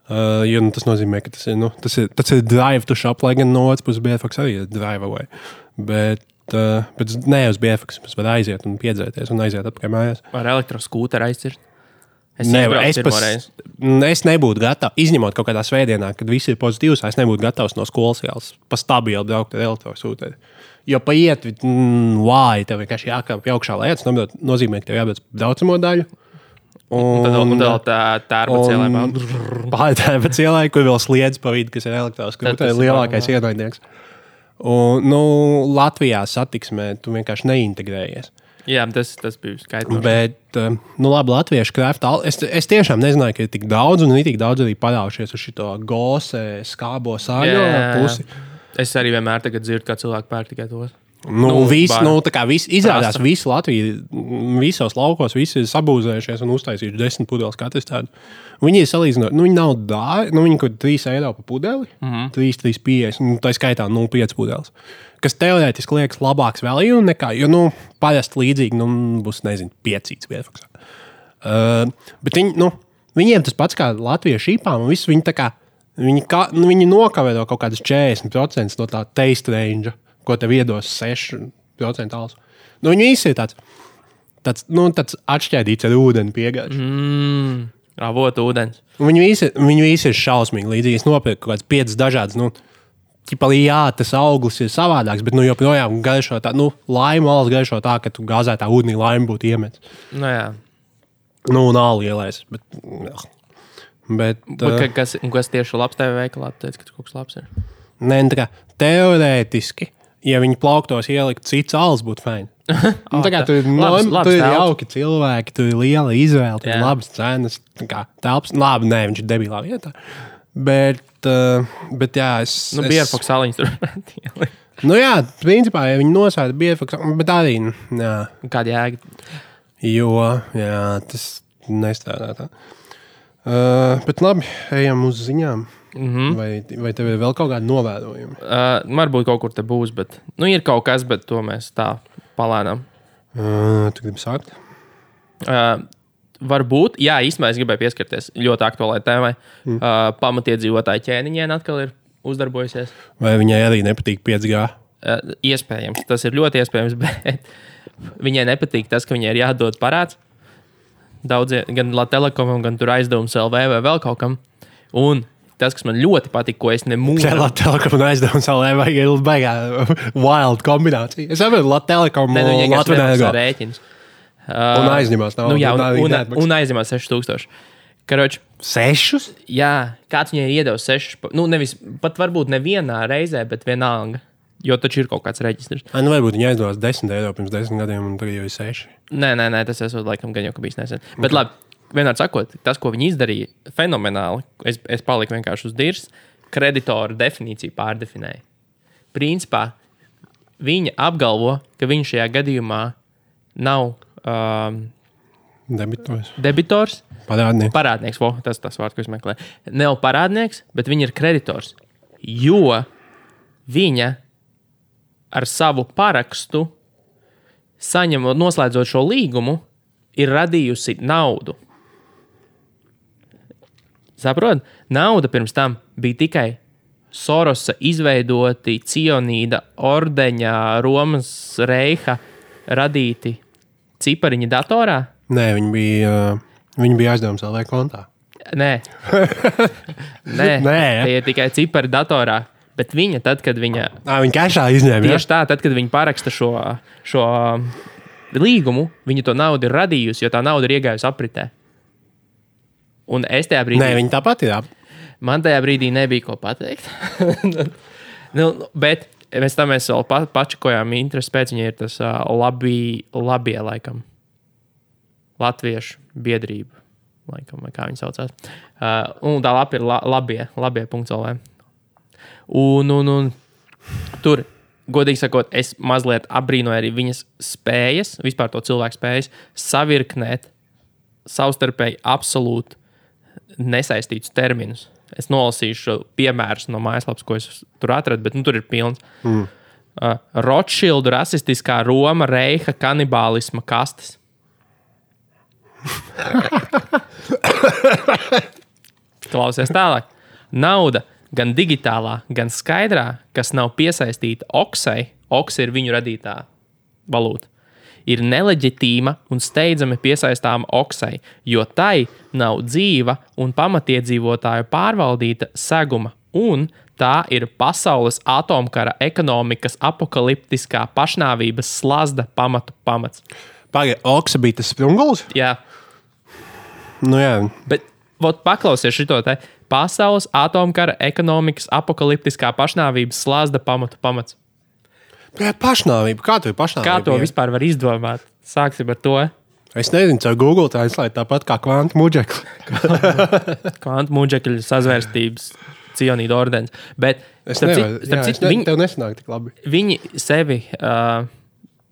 Uh, jo, nu, tas nozīmē, ka tas ir, nu, tas ir, tas ir drive to shop, lai gan no otras puses BFX arī ir drive away. Bet, bet nē, uz BFX mēs varam aiziet un piedzēties un aiziet atpakaļ mājās. Ar elektroskūteru aizcirst. Es, Nevar, es, pas, es nebūtu gatavs, izņemot kaut kādā svētdienā, kad viss ir pozitīvs. Es nebūtu gatavs no skolas ielas pa stabilu braukt ar elektrosūtēju. Jo paiet, mm, vāji, tev vienkārši jākāpj augšā lejā. Tas nozīmē, ka tev jābrauc braucamo daļu. Un tad vēl tā tērpa cielā. *laughs* Pāri tērpa cielā, kur vēl sliedz pa vidu, kas ir ir lielākais ienaidnieks. Un, nu, Latvijā satiksmē tu vienkārši neintegrējies. Jā, tas, tas bija skaidrs. Bet, um, nu, labi, latviešu krāpta. Es, es tiešām nezināju, ka ir tik daudz, un ir tik daudz arī paraušies uz šo gosē, skābo sāļo pusi. Es arī vienmēr dzirdu, kā cilvēki pērk tikai tos. Nu, nu, viss, nu, tā kā viss izrādās, visi Latvijas, visos laukos, visi ir sabūzējušies un uztaisījuši desmit pudeles katrs tādu. Viņi ir salīdzinoši, nu, viņi nav dārgi, nu, viņi kaut kādā 3 eiro par pudeli, mm -hmm. 3, 3, 5, nu, tā skaitā 0,5 pudeles. Kas teorētiski liekas labāks value nekā, jo, nu, parasti līdzīgi, nu, būs, nezinu, 5 vietas. Uh, bet viņi, nu, viņiem tas pats kā latviešu šīpām, un viss viņi tā kā Viņi, kā, nu, viņi nokavē kaut kādus 40% no tā taste range, ko tev iedos 6% alus. Nu, viņi visi ir tāds, tāds, nu, tāds atšķaidīts ar ūdeni piegājuši. Mm, avot ūdens. Viņi visi, viņi visi ir šausmīgi līdzīgi. Es nopirku kaut kādas piecas dažādas. Nu, Ķipā, jā, tas auglis ir savādāks, bet nu, joprojām garšo tā, nu, laima alus garšo tā, ka tu gāzētā ūdenī laima būtu iemetis. Nu, jā. Nu, un āli ielais. Bet, jā. Bet, bet, uh, kas, kas tieši labs tev veikalā? Tu teici, ka kaut kas labs ir. Nē, nu tā kā teorētiski, ja viņi plauktos ielikt cits alus, būtu fajn. *laughs* nu, tā kā tur ir, labs, no, labs tur jauki cilvēki, tur ir liela izvēle, tur ir labas cenas. Telps, labi, nē, viņš ir debilā vietā. Bet, uh, bet jā, es. Nu, bija ar foksāliņu tur. *laughs* nu jā, principā, ja viņi nosēta bierfaks, bet arī. Jā. Kāda jēga? Jo, jā, tas nestrādā tā. Uh, bet labi, ejam uz ziņām. Mm -hmm. vai, vai tev ir vēl kaut kāda novērojuma? Uh, varbūt kaut kur te būs, bet nu, ir kaut kas, bet to mēs tā palēnām. Uh, tu gribi sākt? Uh, varbūt, jā, īstenībā es gribēju pieskarties ļoti aktuālai tēmai. Mm. Uh, pamatiedzīvotāji ķēniņiem atkal ir uzdarbojusies. Vai viņai arī nepatīk 5G? Uh, iespējams, tas ir ļoti iespējams, *laughs* bet viņai nepatīk tas, ka viņai ir jādod parāds daudziem, gan Latvijas telekomam, gan aizdevums LV vai vēl kaut kam. Un tas, kas man ļoti patīk, ko es nemūžu. Latvijas telekom un aizdevums LV ir baigā *laughs* wild kombinācija. Es saprotu, Latvijas telekom ne, nu, Latvijas rēķins. Uh, un aizņemās naudu. Nu, jā, un, un, un, un aizņemās 6000. Karoč, sešus? Jā, kāds viņai iedevis sešus. Nu, nevis pat varbūt nevienā reizē, bet vienalga. Jo taču ir kaut kāds reģistrs. A, nu, varbūt viņi aizdevās 10 eiro pirms 10 gadiem, un tagad jau ir 6. Nē, nē, nē tas esmu laikam gan jau bijis nesen. Okay. Bet labi, vienmēr sakot, tas, ko viņi izdarīja, fenomenāli. Es, es paliku vienkārši uz dirzs. Kreditoru definīciju pārdefinēja. Principā viņa apgalvo, ka viņš šajā gadījumā nav um, debitors. debitors parādnieks. Parādnieks, vo, tas ir tas vārds, ko es meklēju. Nav parādnieks, bet viņa ir kreditors. Jo viņa ar savu parakstu, saņemot, noslēdzot šo līgumu, ir radījusi naudu. Saprotiet, nauda pirms tam bija tikai Sorosa izveidoti Cionīda ordeņa, Romas reiha radīti cipariņi datorā? Nē, viņi bija, viņi bija aizdevums LV kontā. Nē, *laughs* Nē. Nē. tie ir tikai cipari datorā. Bet viņa, tad, kad viņa. À, viņa kašā izņēma. Tieši tā, tad, kad viņa paraksta šo, šo līgumu, viņa to naudu ir radījusi, jo tā nauda ir iegājusi apritē. Un es tajā brīdī. Nē, viņa tāpat ir. Man tajā brīdī nebija ko pateikt. *laughs* nu, bet mēs tam mēs vēl pa, pačakojām interesi pēc viņa ir tas uh, labi, labie, laikam. Latviešu biedrība, laikam, vai kā viņi saucās. Uh, un tā lapa ir la, labie, labie punkts. Un, un, un tur, godīgi sakot, es mazliet apbrīnoju arī viņas spējas, vispār to cilvēku spējas savirknēt savstarpēji absolūti nesaistītus terminus. Es nolasīšu piemērus no mājaslapas, ko es tur atradu, bet nu, tur ir pilns. Mm. Uh, Rothschildu rasistiskā Roma, Reiha, kanibālisma kastes. *laughs* Klausies tālāk. Nauda gan digitālā, gan skaidrā, kas nav piesaistīta oksai, oksa ir viņu radītā valūta, ir neleģitīma un steidzami piesaistāma oksai, jo tai nav dzīva un pamatiedzīvotāju pārvaldīta seguma, un tā ir pasaules atomkara ekonomikas apakaliptiskā pašnāvības slazda pamatu pamats. Pagaidā, oksa bija tas sprungulis? Jā, Nu, jā. bet vot, paklausies šo te pasaules atomkara ekonomikas apakaliptiskā pašnāvības slazda pamatu pamats. Pašnāvība, kā tu pašnāvība? Kā to ir? vispār var izdomāt? Sāksim ar to. Es nezinu, caur Google translate tāpat kā kvantu muģekli. *laughs* Kvantu mūģekļu sazvērstības cionīta ordens. Bet, Es nevaru, starp citu, ne, viņi, tev nesanāk tik labi. viņi sevi, uh,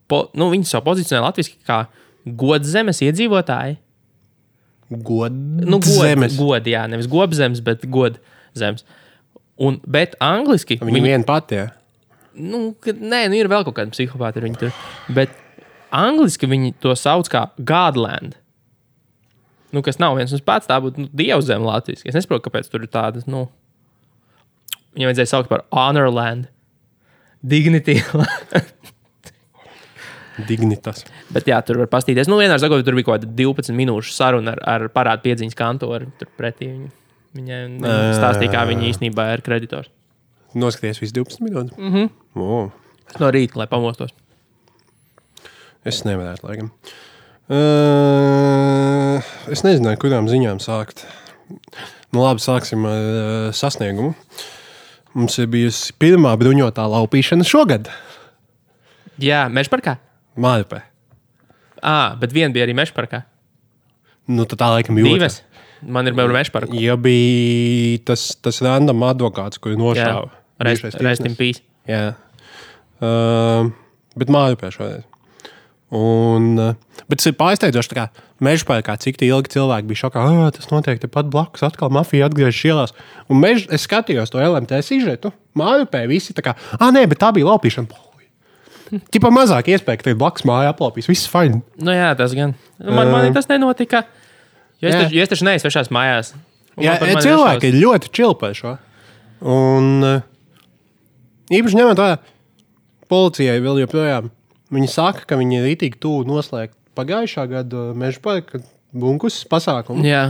po, nu, viņi savu pozicionē latviešu kā godzemes iedzīvotāji. God, Nu, god, god, jā, nevis gobzemes, bet godzemes. Un, bet angliski Viņa viņi... viena pati. Jā. Nu, ka, nē, nu, ir vēl kaut kāda psihopāta. ar viņu Tur, bet angliski viņi to sauc par Godland. Nu, kas nav viens un pats, tā būtu nu, dievzeme Latvijas. Es nesaprotu, kāpēc tur ir tādas. Nu, viņam vajadzēja saukt par Honorland, Dignity. *laughs* Dignitas. Bet jā, tur var paskatīties. Nu, vienā sakot, tur bija kaut kāda 12 minūšu saruna ar, ar parādu piedziņas kantoru. Tur pretī viņu. Viņai viņa stāstīja, kā viņa īstenībā ir kreditors. Noskaties, visu 12 minūtes. Mm -hmm. oh, No rīta, lai pamostos. es nevarētu, laikam. Uh, es nezināju, kurām ziņām sākt. Nu, labi, sāksim ar uh, sasniegumu. Mums ir bijusi pirmā bruņotā laupīšana šogad. Jā, mežparkā. Mārpē. Ah, bet viena bija arī mežparkā. Nu, tad tā laikam bija. Divas. Man ir vēl mežparka. Ja bija tas, tas random advokāts, kurš nošāva. bijušais Tiesnesis. pīs. Jā, uh, bet mājupē šoreiz. Un, uh, bet tas ir pārsteidzoši, ka meža parkā cik ilgi cilvēki bija šokā. Tas notiek tepat blakus, atkal mafija atgriežas ielās. Un mež, es skatījos to LMT sižetu. Mājupē visi tā kā, ah, nē, bet tā bija laupīšana. Tipā *laughs* mazāk iespēja, ka te blakus māja aplaupīs. Viss fajn. Nu, jā, tas gan. Nu, Man, man tas nenotika. Jo es, taču, jo es taču neesmu svešās mājās. Un Jā, cilvēki ir ļoti čilpēji šo. Un uh, īpaši ņemot vērā policijai vēl joprojām. Viņi saka, ka viņi ir rītīgi tuvu noslēgt pagājušā gada meža parka bunkus pasākumu. Jā,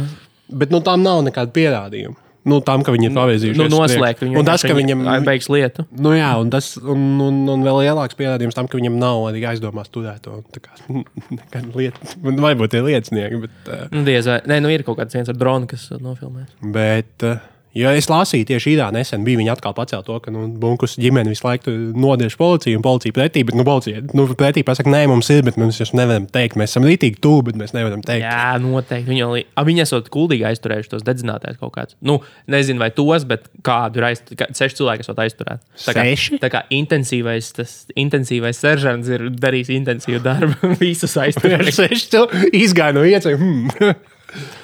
Bet nu, tam nav nekāda pierādījuma. Nu, tam, ka viņi ir pavirzījušies. nu, uz noslēgt viņu. Un tas, ka viņam beigs lietu. Nu, jā, un, tas, un, un, un vēl lielāks pierādījums tam, ka viņam nav arī aizdomās turēt to tā kā, *laughs* nekādu lietu. Varbūt ir liecinieki, bet. Uh, Nu, diez vai. Nē, nu ir kaut kāds viens ar dronu, kas nofilmēs. Bet, uh, ja es lasīju tieši īrā nesen, bija viņi atkal pacēla to, ka nu, bunkus ģimene visu laiku nodiež policiju un policija pretī, bet nu, policija nu, pretī pasaka, nē, mums ir, bet mēs jau nevaram teikt, mēs esam rītīgi tuvu, bet mēs nevaram teikt. Jā, noteikti. Viņi, jau li- A, viņi esot kuldīgi aizturējuši tos dedzinātājus kaut kādus. Nu, nezinu, vai tos, bet kādu ir aizturējuši. Seši cilvēki esot aizturēti. Tā kā, Seši? tā kā intensīvais, tas intensīvais seržants ir darījis intensīvu darbu. *laughs* Visus aizturējuši. *laughs* seši izgāja no iecēm. Hmm.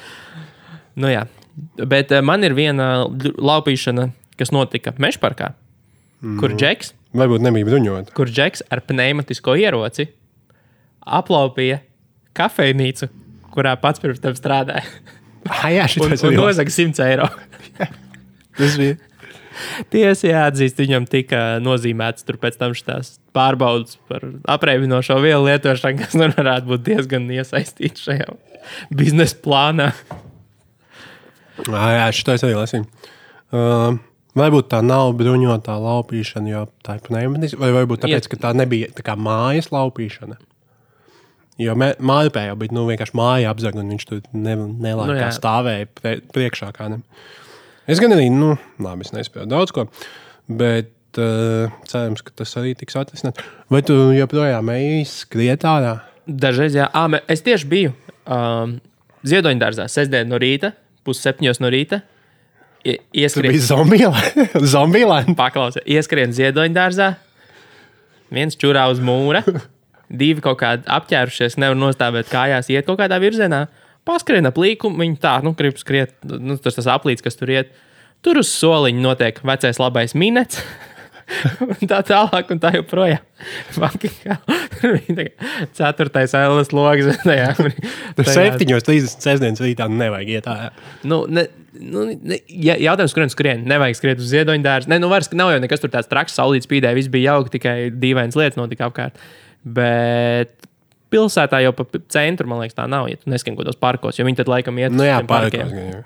*laughs* nu, jā. Bet uh, man ir viena laupīšana, kas notika Mešparkā, mm. kur Džeks, Varbūt nebija bruņot. kur Džeks ar pneimatisko ieroci aplaupīja kafejnīcu, kurā pats pirms tam strādāja. Ah, jā, ir un nozaga 100 eiro. *laughs* Tas bija. Tiesa jāatzīst, viņam tika nozīmēts tur pēc tam šīs pārbaudas par apreibinošo vielu lietošanu, kas nu varētu būt diezgan iesaistīts šajā biznesa plānā. Ah, jā, šis arī lasīju. Uh, varbūt tā nav bruņotā laupīšana, jo tā ir pneumatiska, vai varbūt tāpēc, ka tā nebija tā kā mājas laupīšana. Jo māja jau bija nu, vienkārši māja apzaga, un viņš tur ne, nelaiž Nu, jā. stāvēja pre, priekšā. Kādam. Es gan arī, nu, labi, es nespēju daudz ko, bet uh, cerams, ka tas arī tiks atrisināts. Vai tu joprojām eji skriet ārā? Dažreiz, jā, à, es tieši biju um, Ziedoņdārzā, sestdien no rīta, pusseptiņos no rīta. I- Tur Ieskrien, bija *laughs* zombija. zombija paklausies, ieskrien Ziedoņdārzā, viens čurā uz mūra, divi kaut kādi apģērbušies, nevar nostāvēt kājās, iet kaut kādā virzienā. paskrien ap līkumu, viņi tā, nu, grib skriet, nu, tas tas aplīts, kas tur iet. Tur uz soliņa notiek vecais labais minets. *laughs* un tā tālāk, un tā joprojām. *laughs* Ceturtais ēlas logs. tajā- *laughs* Tur tajā- 7.30 sestdienas rītā nevajag iet ārā. Nu, ne, nu, ne, ja, jautājums, kuriem skrien? Nevajag skriet uz ziedoņdārza. Ne, nu, vairs nav jau nekas tāds traks, saulīts spīdēja, viss bija jauki, tikai dīvainas lietas notika apkārt. Bet pilsētā jau pa centru, man liekas, tā nav. Ja tu neskan kaut kādos parkos, jo viņi tad laikam iet Nu, jā, parkiem. jau.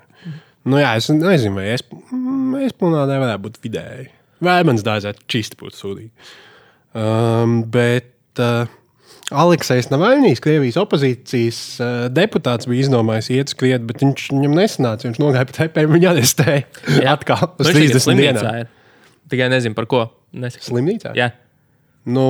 Nu, jā, es nezinu, vai es, mm, es plānoju, nevarētu būt vidēji. Vai mans dārzā čisti būtu sūdīgi. Um, bet uh, Aleksis Navaļnijas, Krievijas opozīcijas uh, deputāts, bija izdomājis iet skriet, bet viņš viņam nesanāca. Viņš nogāja pa tepēm viņa arestēja. Jā. Atkal Nu, uz viņš tagad 30 slimnīcā dienām. Tikai nezinu par ko. Nesaku. Slimnīcā? Jā, Nu,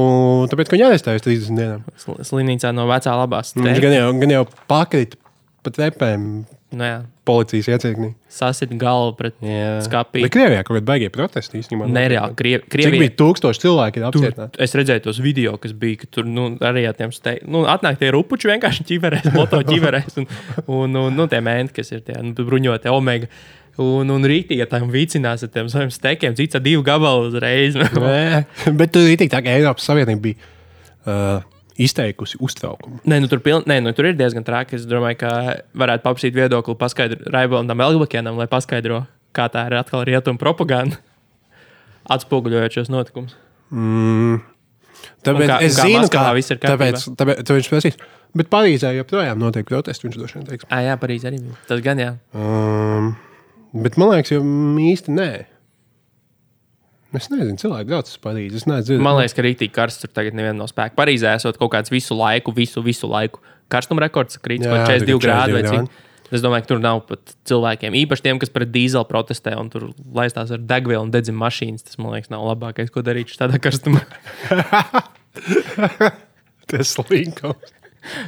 tāpēc, ka viņa arestēja uz 30 dienām. sl- slimnīcā no vecā labās. Viņš gan jau, gan jau pakrita pa tepēm Nu, jā, policijas iecirknī. sasit galvu pret skapī. Bet Krievijā kaut kādā baigie protesti īstenībā. Nereāli. Kriev, Cik Krievija, bija tūkstoši cilvēki apcietināti? es redzēju tos video, kas bija, ka tur nu, arī ar tiem steigiem. Nu, atnāk tie rupuči vienkārši ķiverēs, *laughs* moto ķiverēs. Un, un, un nu, tie mēnti, kas ir tie nu, bruņotie omega. Un, un rītīgi ar tām vicinās ar tiem saviem stekiem, cits ar divu gabalu uzreiz. Nē, *laughs* bet tur ir tā, ka Eiropas Savienība bija uh, izteikusi uztraukumu. Nē, nu, tur, piln... Nē, nu, tur ir diezgan traki. Es domāju, ka varētu paprasīt viedokli paskaidrot Raibonam Elgabakienam, lai paskaidro, kā tā ir atkal rietuma propaganda, atspoguļojot šos notikumus. Mm. Tāpēc Un kā- es kā zinu, Maskavā ka viss ir kārtībā? tāpēc, tāpēc, tāpēc viņš prasīs. Bet Parīzē joprojām notiek protesti. Viņš droši vien teiks. Ah, jā, Parīzē arī bija. Tas gan jā. Um, bet man liekas, jau īsti nē. Es nezinu, cilvēki brauc uz Parīzi. Man liekas, ka rītīgi karsts tur tagad nevienam no spēka. Parīzē esot kaut kāds visu laiku, visu, visu laiku. Karstuma rekords krīt kaut 42 tagad grādi vai 42 cik. Es domāju, ka tur nav pat cilvēkiem. Īpaši tiem, kas pret dīzeli protestē un tur laistās ar degvielu un dedzina mašīnas. Tas, man liekas, nav labākais, ko darīt tādā karstumā. *laughs* tas slinkums.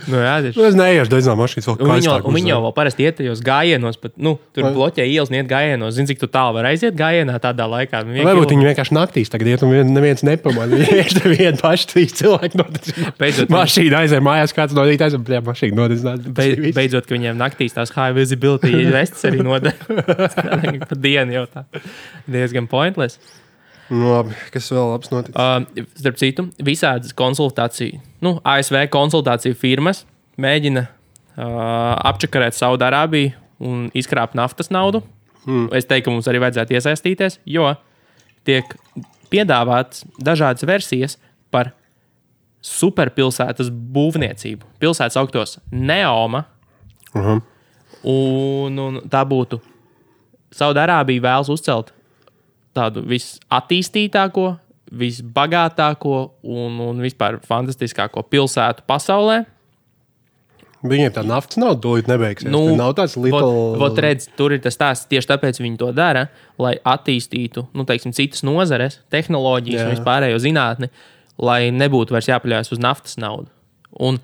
Nu, jā, tieši. Nu, es neiešu daudz mašīnas vēl kaistāk un viņi jau parasti iet tajos gājienos, pat, nu, tur Vai- bloķē ielas, iet gājienos. Zini, cik tālu vari aiziet gājienā tādā laikā? Nu, Varbūt viņi vienkārši naktīs tagad iet, un vien- neviens nepamanā. Viņi vienkārši vieni paši trīs cilvēki nodedzina. Beidzot, Mašīna aizēja mājās, kāds no rīta aizēja, bet mašīna nodedzināta. Beid, beidzot, ka viņiem naktīs tās high visibility *laughs* vestes arī nodara. *laughs* pa dienu jau tā. Diezgan pointless. Nu, labi, kas vēl labs noticis? Uh, starp citu, visādas konsultāciju, nu, ASV konsultāciju firmas mēģina uh, apčakarēt Saudārābiju un izkrāpt naftas naudu. Mm. Es teiktu, ka mums arī vajadzētu iesaistīties, jo tiek piedāvātas dažādas versijas par superpilsētas būvniecību. Pilsētas augtos Neoma, Uh -huh. un, un tā būtu Saudārābija vēlas uzcelt tādu visattīstītāko, visbagātāko un, un vispār fantastiskāko pilsētu pasaulē. Viņiem tā naftas nav, dolīt nebeigsies. Nu, Nu, nav tāds little... vot redz, tur ir tas stāsts. Tieši tāpēc viņi to dara, lai attīstītu nu, teiksim, citas nozares, tehnoloģijas Jā. un vispārējo zinātni, lai nebūtu vairs jāpaļaujas uz naftas naudu. Un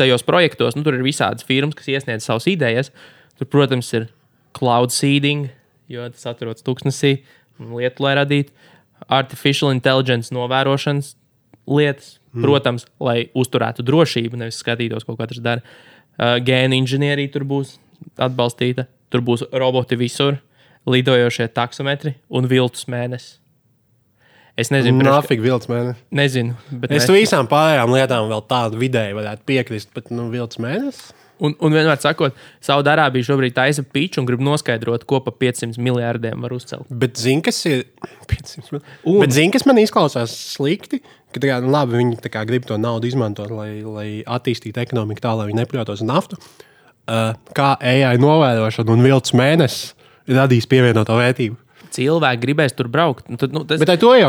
tajos projektos nu, tur ir visādas firmas, kas iesniedz savas idejas. Tur, protams, ir cloud seeding, jo tas atrodas tūkstnesī, un lietu, lai radītu artificial intelligence novērošanas lietas. Mm. Protams, lai uzturētu drošību, nevis skatītos, ko katrs dara. Uh, Gēnu inženierija tur būs atbalstīta. Tur būs roboti visur, lidojošie taksometri un viltus mēnesis. Es nezinu, priekš, Nafig vilts mēnesis. nezinu bet Es tu visām pārējām lietām vēl tādu vidēji varētu piekrist, bet nu, vilts mēnesis. Un, un vienmēr sakot, Saudārābija šobrīd taisa pīču un grib noskaidrot, ko pa 500 miljārdiem var uzcelt. Bet zini, kas ir. *laughs* 500 mil- Un- Bet zini, kas man izklausās slikti? Ka, kā, nu, labi, viņi kā grib to naudu izmantot, lai, lai attīstītu ekonomiku tā, lai viņi nepaļautos uz naftu. Uh, kā AI novērošana un vilts mēnesis radīs pievienoto vērtību. Cilvēki gribēs tur braukt. Nu, tad, nu, tas, Bet ar to jau,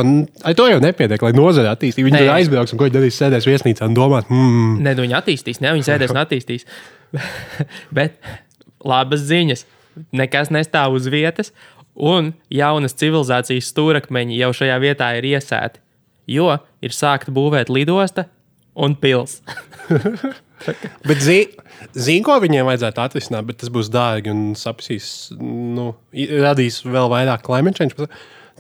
ar to jau nepietiek, lai nozare attīstītu. Viņi Nē. tur aizbrauks un ko viņi darīs, sēdēs viesnīcā un domās, hmm, Ne, nu viņi attīstīs, ne viņi sēdēs un attīstīs. *laughs* Bet labas ziņas. Nekas nestāv uz vietas, un jaunas civilizācijas stūrakmeņi jau šajā vietā ir iesēti. Jo ir sākta būvēt lidosta un pils. *laughs* Bet zini, zin, ko viņiem vajadzētu atrisināt, bet tas būs dārgi un sapsīs, nu, radīs vēl vairāk climate change.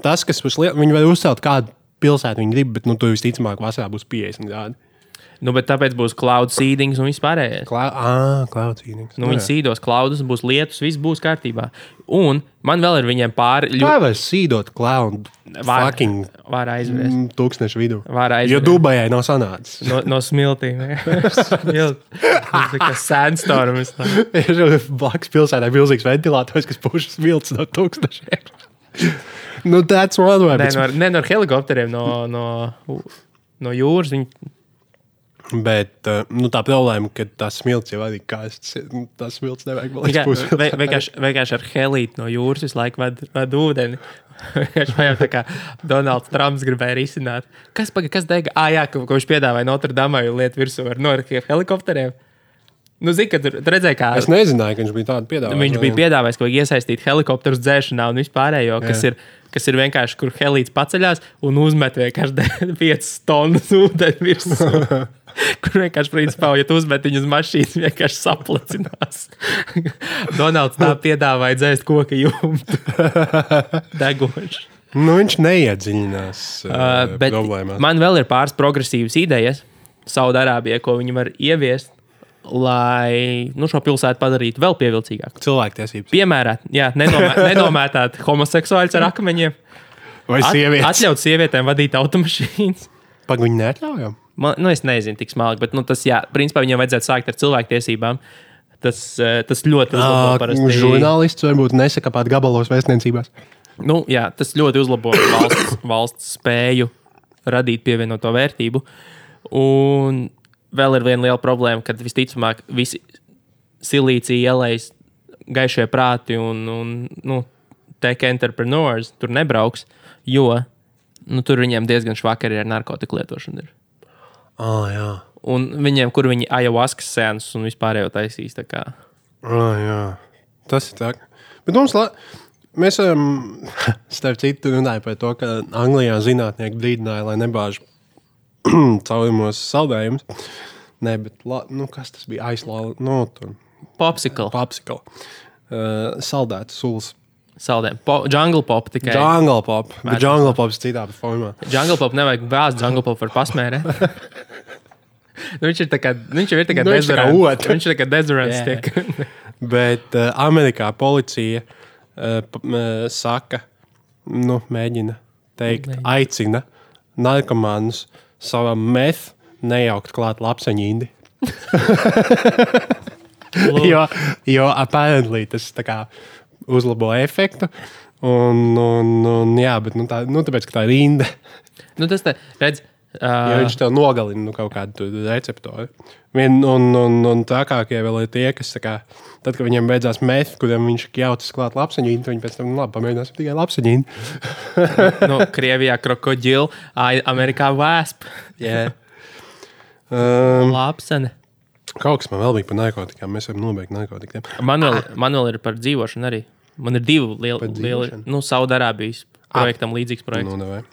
Tas, kas būs liels, viņi var uzcelt kādu pilsētu, viņi grib, bet nu, tur visticamāk vasarā būs 50 grādi. Nu, bet tāpēc būs cloud seedings un viss pārējais. Klā... Ah, klaucīnīgs. Nu, viņi sīdos klaudus, būs lietus, viss būs kārtībā. Un man vēl ir viņiem pāri Kā ļoti var sīdot klaudu? Var- Fucking var aizvest. mm, tūkstnešu vidū. Var Jo aizvest. Dubajai nav sanācis. No, no smiltīm. *laughs* Smilt. Tas ir kā sandstorms. Ir blakus pilsētā milzīgs ventilators, kas puš smilts no tūkstošiem. nu, that's one way. Nē, no, ne no helikopteriem, no, no, no jūras. Viņi, Bet uh, nu, tā problēma, ka tas smilts jau arī kāsts. Nu, Tas smilts nevajag tikai- ekspozīciju. ve- vienkārši, ar helītu no jūras visu laiku ved, ved ūdeni. *laughs* Vienkārši vajag tā kā Donalds Trumps gribēja risināt. Kas, paga, kas dega? Ah, jā, ko, ko viņš piedāvāja Notre Dame lietu virsū ar norikiem helikopteriem. Nu, zini, ka tur redzēja, kā Es nezināju, ka viņš bija tādu piedāvājis. Viņš bija piedāvājis, ka vajag iesaistīt helikopteru dzēšanā un vispārējo, kas Jā. ir, kas ir vienkārši, kur helīts paceļās un uzmet vienkārši 5 *laughs* tonnas ūdeni virsū. *laughs* Kur vienkārši, principā, ja tu uzmet viņu uz mašīnas, vienkārši saplacinās. *laughs* Donalds tā piedāvāja dzēst koku jumtu. Degoši. Nu, viņš neiedziļinās uh, bet problēmās. man vēl ir pāris progresīvas idejas Saudārābijai, ko viņi var ieviest, lai nu, šo pilsētu padarītu vēl pievilcīgāku. Cilvēktiesības. Piemēram, nenomē, *laughs* nenomētāt homoseksuāļus ar akmeņiem. Vai At, sievietes? atļaut sievietēm vadīt automašīnas. Pagaidām, viņi neatļaujam. Man, nu, es nezinu, tik smalki, bet nu, tas, jā, principā viņam vajadzētu sākt ar cilvēktiesībām. Tas, eh, tas ļoti uzlabo parasti. Žurnālists varbūt nesaka pat gabalos vēstniecībās. Nu, jā, tas ļoti uzlabo valsts, valsts spēju radīt pievienoto vērtību. Un vēl ir viena liela problēma, kad visticamāk visi silīcija ielais gaišie prāti un, un nu, tech entrepreneurs tur nebrauks, jo nu, tur viņiem diezgan švaki arī ar narkotiku lietošanu. Ir. Ah, jā. Un viņiem, kur viņi ayahuaskas sēnes un vispārējo taisīs. tā kā. Ah, jā. Tas ir tā. Bet mums, la... mēs esam, *laughs* starp citu, runājam par to, ka Anglijā zinātnieki brīdināja, lai nebāž *clears throat* caurumos saldējumus. Nē, bet la... nu, kas tas bija? Aizlāla, nu, tur Popsicle, papsikala. Uh, saldēta sulas. saldēm. Po, jungle pop tikai. Jungle pop. Bet jungle pops citā formā. Jungle pop nevajag bāzt, jungle pop var pasmērēt. *laughs* nu, viņš ir tā kā, viņš ir tā kā Nu, otrs. Viņš ir tā kā dezerants. Jā. tiek. *laughs* Bet uh, Amerikā policija uh, uh, saka, nu, mēģina teikt, Mēģina. aicina narkomānus savam meth nejaukt klāt lapseņīdi. *laughs* jo, jo apparently tas kā uzlabo efektu. Un, un, un, jā, bet nu, tā, nu, tāpēc, tā ir rinda. nu, tas tā, redz. Ja Uh, viņš tev nogalina nu, kaut kādu receptoru. Vien, un, un, un trakākie vēl ir tie, kas, tā kā, tad, kad viņiem beidzās meth, kuriem viņš jautas klāt lapseņīnu, tad viņi pēc tam, nu, labi, pamēģināsim tikai lapseņīnu. *laughs* nu, Krievijā krokodila, Amerikā vēsp. Yeah. *laughs* Um, Lapsene. kaut kas man vēl bija par narkotikām. Mēs varam nobeigt narkotikiem. Man vēl, man vēl ir par dzīvošanu arī. Man ir divi lieli, lieli nu, Saudārābijas projektam līdzīgs projekts. Nu, nevajag.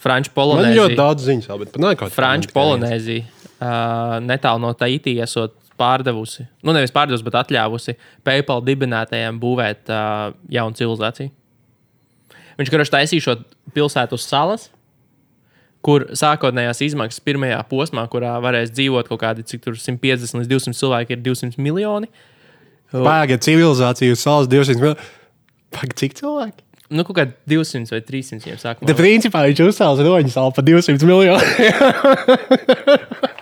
Franču man ļoti polonēzija. daudz ziņas, bet par narkotikām. Viens. polonēzija uh, netālu no Taitī esot pārdevusi, nu nevis pārdevusi, bet atļāvusi PayPal dibinātajiem būvēt uh, jaunu civilizāciju. Viņš garš taisīšot pilsētu uz salas, kur sākotnējās izmaksas pirmajā posmā, kurā varēs dzīvot kaut kādi cik tur 150 līdz 200 cilvēki, ir 200 miljoni. Pagaidiet, civilizācija uz salas 200 mil. Pagaidiet, cik cilvēki? Nu, kaut kādi 200 vai 300 jau sākumā. Te principā viņš uzcēlās roņu salu par 200 miljoniem. *laughs*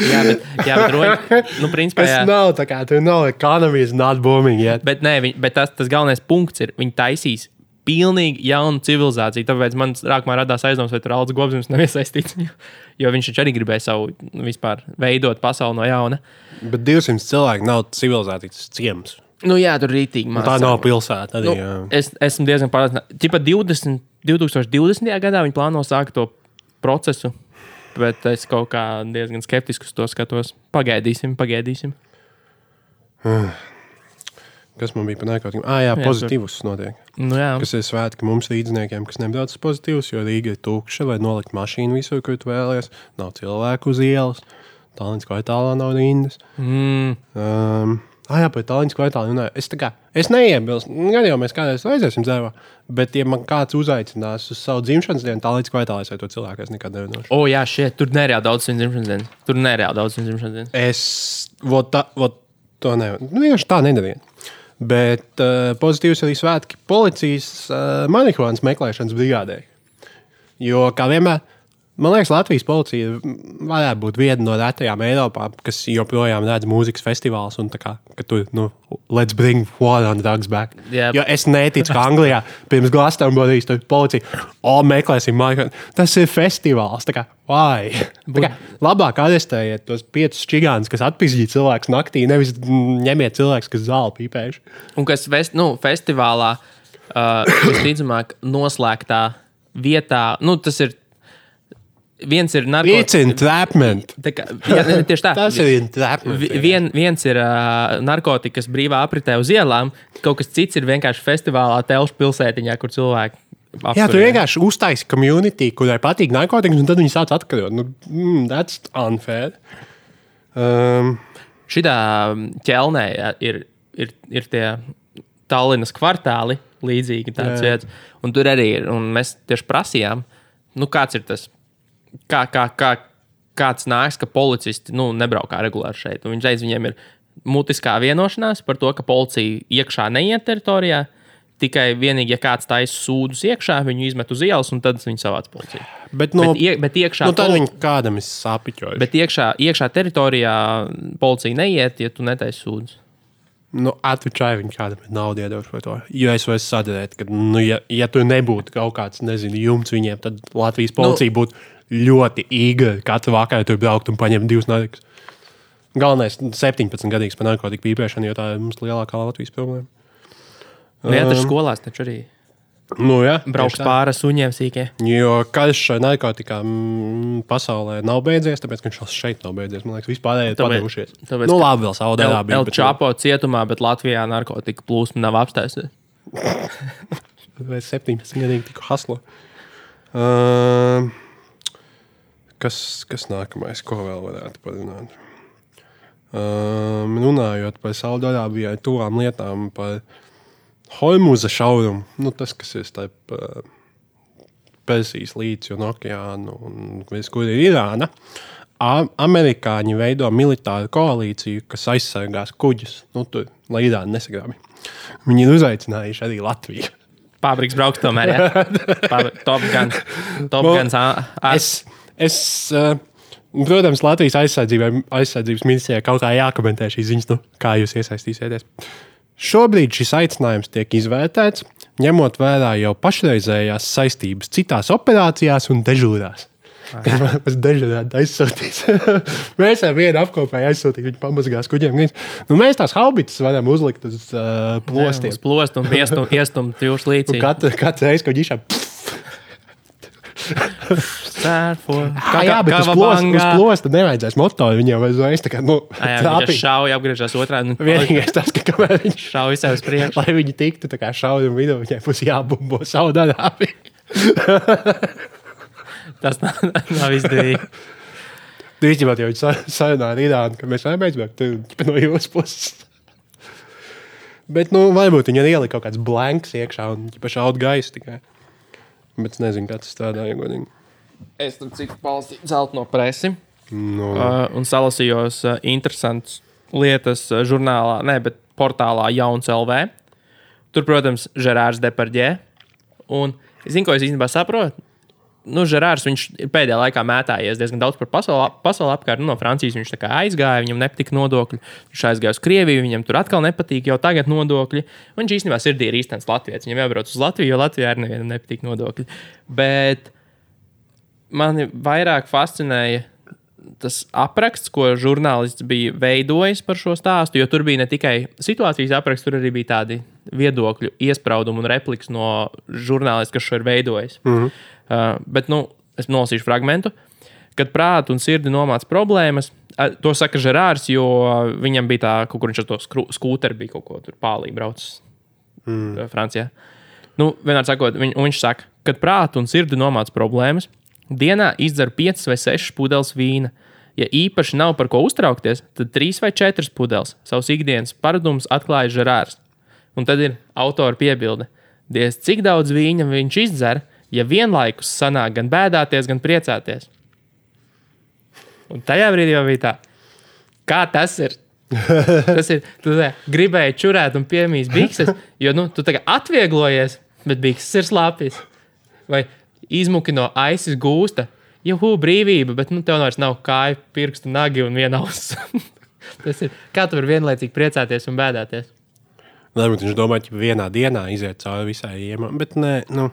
Jā, bet, jā, bet roņi, *laughs* nu, principā, Tas jā. nav tā kā, tur nav ekonomijas, not booming yet. Bet, nē, viņ, bet tas, tas galvenais punkts ir, viņi taisīs pilnīgi jaunu civilizāciju. Tāpēc man sākumā radās aizdoms, vai tur Alans Gobsams nav iesaistīts. Jo, *laughs* jo viņš taču arī gribēja savu nu, vispār veidot pasauli no jauna. Bet 200 cilvēki nav civilizācijas ciems. Nu, jā, tur rītīgi Un maz. Tā nav pilsēta. Arī, Nu, jā. es esmu diezgan pārliecināts. Tipā 20, 2020. gadā viņi plāno sākt to procesu. Bet es kaut kā diezgan skeptiski uz to skatos. Pagaidīsim, pagaidīsim. *sighs* Kas man bija narkotikiem? Ah, jā, pozitīvs notiek. Nu, jā, Kas ir svētki mums līdzniekiem, kas nebrauc uz pozitīvs, jo Rīga ir tukša, vai nolikt mašīnu visur, kur tu vēlies. Nav cilvēku uz ielas. Tālāk, kā tālāk nav rindas. mm, Um, Ah, jā, pēc tālruņa kvartāla runāju. Es, tā kā, es neiebilstu. Gan jau mēs kādreiz aiziesim dzērā. Bet, ja man kāds uzaicinās uz savu dzimšanas dienu, tālruņa kvartālā es ar to cilvēku es nekad nerunāšu. O, jā, šie tur nereāli daudz viņa dzimšanas dienas. Tur nereāli daudz viņa dzimšanas dienas. Es vot tā, vot to nevaru. Nu, vienkārši tā nedarīju. Bet uh, pozitīvs arī svētki policijas uh, marihuānas meklēšanas brigādē. Jo, kā vienmēr, man liekas, Latvijas policija varētu būt viena no retajām Eiropā, kas joprojām redz mūzikas festivālus un kā, ka tur, nu, let's bring war on drugs back. Yep. Jo es neticu, ka Anglijā pirms Glastonburijas tur policija, o, meklēsim marihuānu. Tas ir festivāls, kā, vai? Kā, labāk arestējiet tos piecus čigānus, kas atpazīja cilvēku naktī, nevis ņemiet cilvēkus, kas zāli pīpējuši. Un kas fest, nu, festivālā uh, visticamāk noslēgtā vietā, nu, tas ir. Viens ir It's narkotikas. entrapment. Jā, ne, tieši tā. *laughs* Tas ir entrapment. Vi- Vien, viens ir uh, narkotikas brīvā apritē uz ielām, kaut kas cits ir vienkārši festivālā, telšu pilsētiņā, kur cilvēki Jā, tu vienkārši uztaisīji komunitī, kurai patīk narkotikas, un tad viņi sāc atkarot. Nu, mm, that's unfair. Um, Šitā ķelnē jā, ir, ir, ir tie Tallinas kvartāli, līdzīgi tāds Jā. vietas. Un tur arī ir. Un mēs tieši prasījām, nu, kāds ir tas, kā, kā, kā, kāds nāks, ka policisti nu, nebraukā regulāri šeit. Un viņš teica, viņiem ir mutiskā vienošanās par to, ka policija iekšā neiet teritorijā. Tikai vienīgi, ja kāds taisa sūdus iekšā, viņu izmet uz ielas, un tad viņi savāc policiju. bet, nu, bet, ie, bet iekšā nu, poli- kādam ir sapiņojuši. Bet iekšā, iekšā teritorijā policija neiet, ja tu netaisi sūdzes. Nu, Atvičāji viņi kādam ir naudu iedoši par to. Jo es varu sadarīt, ka, nu, ja, ja tur nebūtu kaut kāds, nezinu, jumts viņiem, tad Latvijas policija nu, būtu ļoti īga katru vakaru tur braukt un paņemt divus narkotikas. Galvenais - 17 gadīgs par narkotiku pīpēšanu, jo tā ir mums lielākā Latvijas problēma. Nu, ja tur skolās taču arī Nu, jā, brauks pāri suņiem sīkiem. Jo karš ar narkotikām mm, pasaulē nav beidzies, tāpēc viņš vēl šeit nav beidzies. Man liekas, vispār ir padevušies. tāpēc, nu, labi, vēl Saudārābija. El bet- Čapo cietumā, bet Latvijā narkotika plūsma nav apstājusies. *laughs* Vai 17 gadīgi tikko haslo. Uh, kas, kas nākamais, ko vēl varētu parunāt? Uh, runājot par Saudārābijai tuvām lietām, par Hormuza šaurumu, nu, tas, kas ir starp uh, Persijas līča un okeānu, un viss, kur ir Irāna. Amerikāņi veido militāru koalīciju, kas aizsargās kuģus, nu, tur, lai Irāna nesagrābj. Viņi ir uzaicinājuši arī Latviju. Pābriks brauks tomēr. Ja? *laughs* Top Guns. Top ā- Es, es, uh, protams, Latvijas aizsardzības ministrijai kaut kā jākomentē šīs ziņas, nu, kā jūs iesaistīsieties. Šobrīd šis aicinājums tiek izvērtēts, ņemot vērā jau pašreizējās saistības citās operācijās un dežūrās. Pēc dežūrām aizsūtīs? mēs ar vienu apkopēju aizsūtījām, viņi pamazgās kuģiem. Nu, mēs tās haubītas varam uzlikt uz uh, plostiem. Uz plostu un *laughs* iestumt, jūsu līdzi. Katru kat reizi, kad viņš ir Kā, jā, bet uz plosta, nevajadzēs motoru viņam uzreiz. Tā kā, nu, viņš trāpīt. šauja, apgriežas otrādi. un Vienīgais tas, ka kamēr viņš Šauja sev uz priekšu. lai viņi tiktu tā kā šaujumu vidū, viņai būs jābumbo savu darbu. Tas nav, nav izdevīgi. Tu īstenībā jau sa- sarunā ar Irānu, ka mēs aizbēgt tur ķipa no jūsu puses. Bet, nu, varbūt viņi ielika kaut kāds blanks iekšā un ķipa šaut gaisu tikai. Bet es nezinu, kā tas strādā, ja godīgi. Es tam citu palstīju zeltu no presi. Nu, Uh, un salasījos uh, interesantas lietas uh, žurnālā, ne, bet portālā Jauns LV. Tur, protams, Žerārs Deparģē. Un es zinu, ko es īstenībā saprotu. Nu, Žerārs ir pēdējā laikā mētājies diezgan daudz par pasauli, pasauli apkārt. Nu, no Francijas viņš aizgāja, viņam nepatika nodokļi. Viņš aizgāja uz Krieviju, viņam tur atkal nepatīk jau tagad nodokļi. Viņš īstenībā sirdī ir īstenis Latvijas. Viņam jābrauc uz Latviju, jo Latvijā arī nevienam nepatīk nodokļi. Bet mani vairāk fascinēja tas apraksts, ko žurnālists bija veidojis par šo stāstu. Jo tur bija ne tikai situācijas apraksts, tur arī bija tādi viedokļu, iespraudumi un repliks no žurnālista, kas šo ir veidojis. Mm -hmm. uh, bet nu, es nolasīšu fragment. Kad prātu un sirdi nomāca problēmas, to saka Žerārs, jo viņam bija tā, kur viņš ar to skūteri bija kaut ko tur pālī braucis mm. Francijā. Nu, vienmēr sakot, viņ, viņš saka, kad prātu un sirdi nomāca problēmas, dienā izdzer 5 vai 6 pudeles vīna. Ja īpaši nav par ko uztraukties, tad trīs vai četras pudeles savus ikdienas paradumus atklāja Žerārs. Un tad ir autora piebilde. Diez cik daudz vīņa viņš izdzer, ja vienlaikus sanāk gan bēdāties, gan priecāties. Un tajā brīdī jau bija tā, kā tas ir. tas ir. Tu tā, gribēji čurēt un piemīt bikses, jo nu, tu tagad atvieglojies, bet bikses ir slāpjas. Vai izmuki no aizsas gūsta. Juhu, brīvība, bet nu, tev vairs nav kāju, pirkstu, nagi un viena auss. *laughs* tas ir. Kā tu vari vienlaicīgi priecāties un bēdāties? Varbūt viņš domāja, ka vienā dienā iziet cauri visai iemai, bet nē, nu,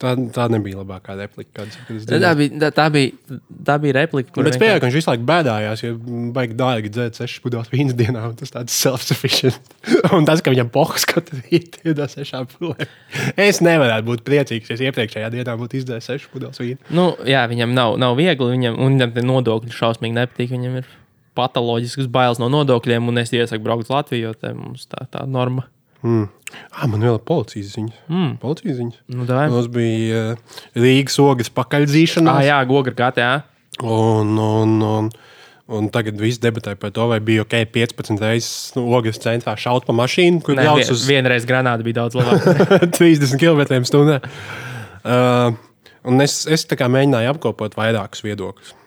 tā, tā nebija labākā replika. Tā, bija, tā, tā, bija, tā bija replika, kur Bet es pieņēmu, ka viņš visu laiku bēdājās, jo baigi dārgi dzērt sešas pudeles vīnas dienā, un tas tāds self-sufficient. *laughs* un tas, ka viņam pohas katru rītu no sešām pudelēm. Es nevarētu būt priecīgs, ja iepriekšējā dienā būtu izdzēris sešas pudeles vīnu. Nu, jā, viņam nav, nav viegli, viņam, un viņam nodokļi šausmīgi nepatīk. Viņam ir patoloģisks bailes no nodokļiem, un es iesaku braukt uz Latviju, jo tā mums tā, tā norma. Mm. Ah, man vēl ir policijas ziņas. Mm. Policijas ziņas. Nu. Mums bija uh, Rīgas ogas pakaļdzīšana. Ah, jā, gogra gata, jā. Un, un, un, un tagad viss debatē par to, vai bija ok 15 reizes nu, ogas centrā šaut pa mašīnu, kur vien, uz vienreiz granāta bija daudz labāka. 30 km/h. Uh, un es, es tā kā mēģināju apkopot vairākus viedokļus.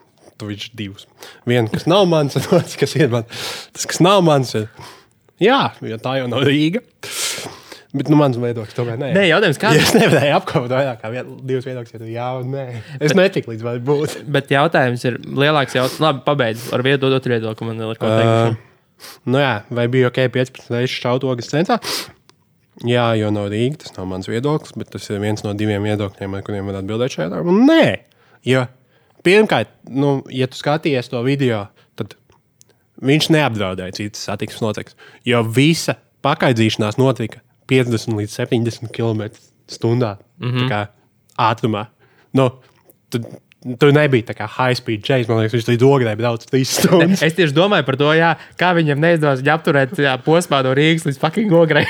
Ir divs. Viens, kas nav mans, un otrs, kas ir mans. Tas, kas nav mans, ir. Jā, jo tā jau nav Rīga. Bet nu, mans viedoklis tomēr nē. Nē, jautājums, kā. Ja es nevarēju apkopot vairāk kā vien, divus viedokļus, tad jā, un nē. Es netiku līdz tam būt. *laughs* Bet jautājums ir lielāks. Jautājums. Labi, pabeidz ar vienu otru viedokli. Man ir ko teikt. Uh, nu jā, vai bija ok 15 reizes šaut ogas centrā? Jā, jo nav Rīga, tas nav mans viedoklis, bet tas ir viens no diviem viedokļiem, ar kuriem var atbildēt šajā darbā. Nē, jo pirmkārt, nu, ja tu skaties to video, tad viņš neapdraudēja citas satiksmes noteikums. Jo visa pakaidzīšanās notika 50 līdz 70 km/h mm -hmm. ātrumā. Nu, tu, tur nebija tā kā high speed chase, man liekas, viņš līdz ograi brauc 3 stundas. Es tieši domāju par to, jā, kā viņam neizdevās viņu apturēt jā, posmā no Rīgas līdz fucking ograi.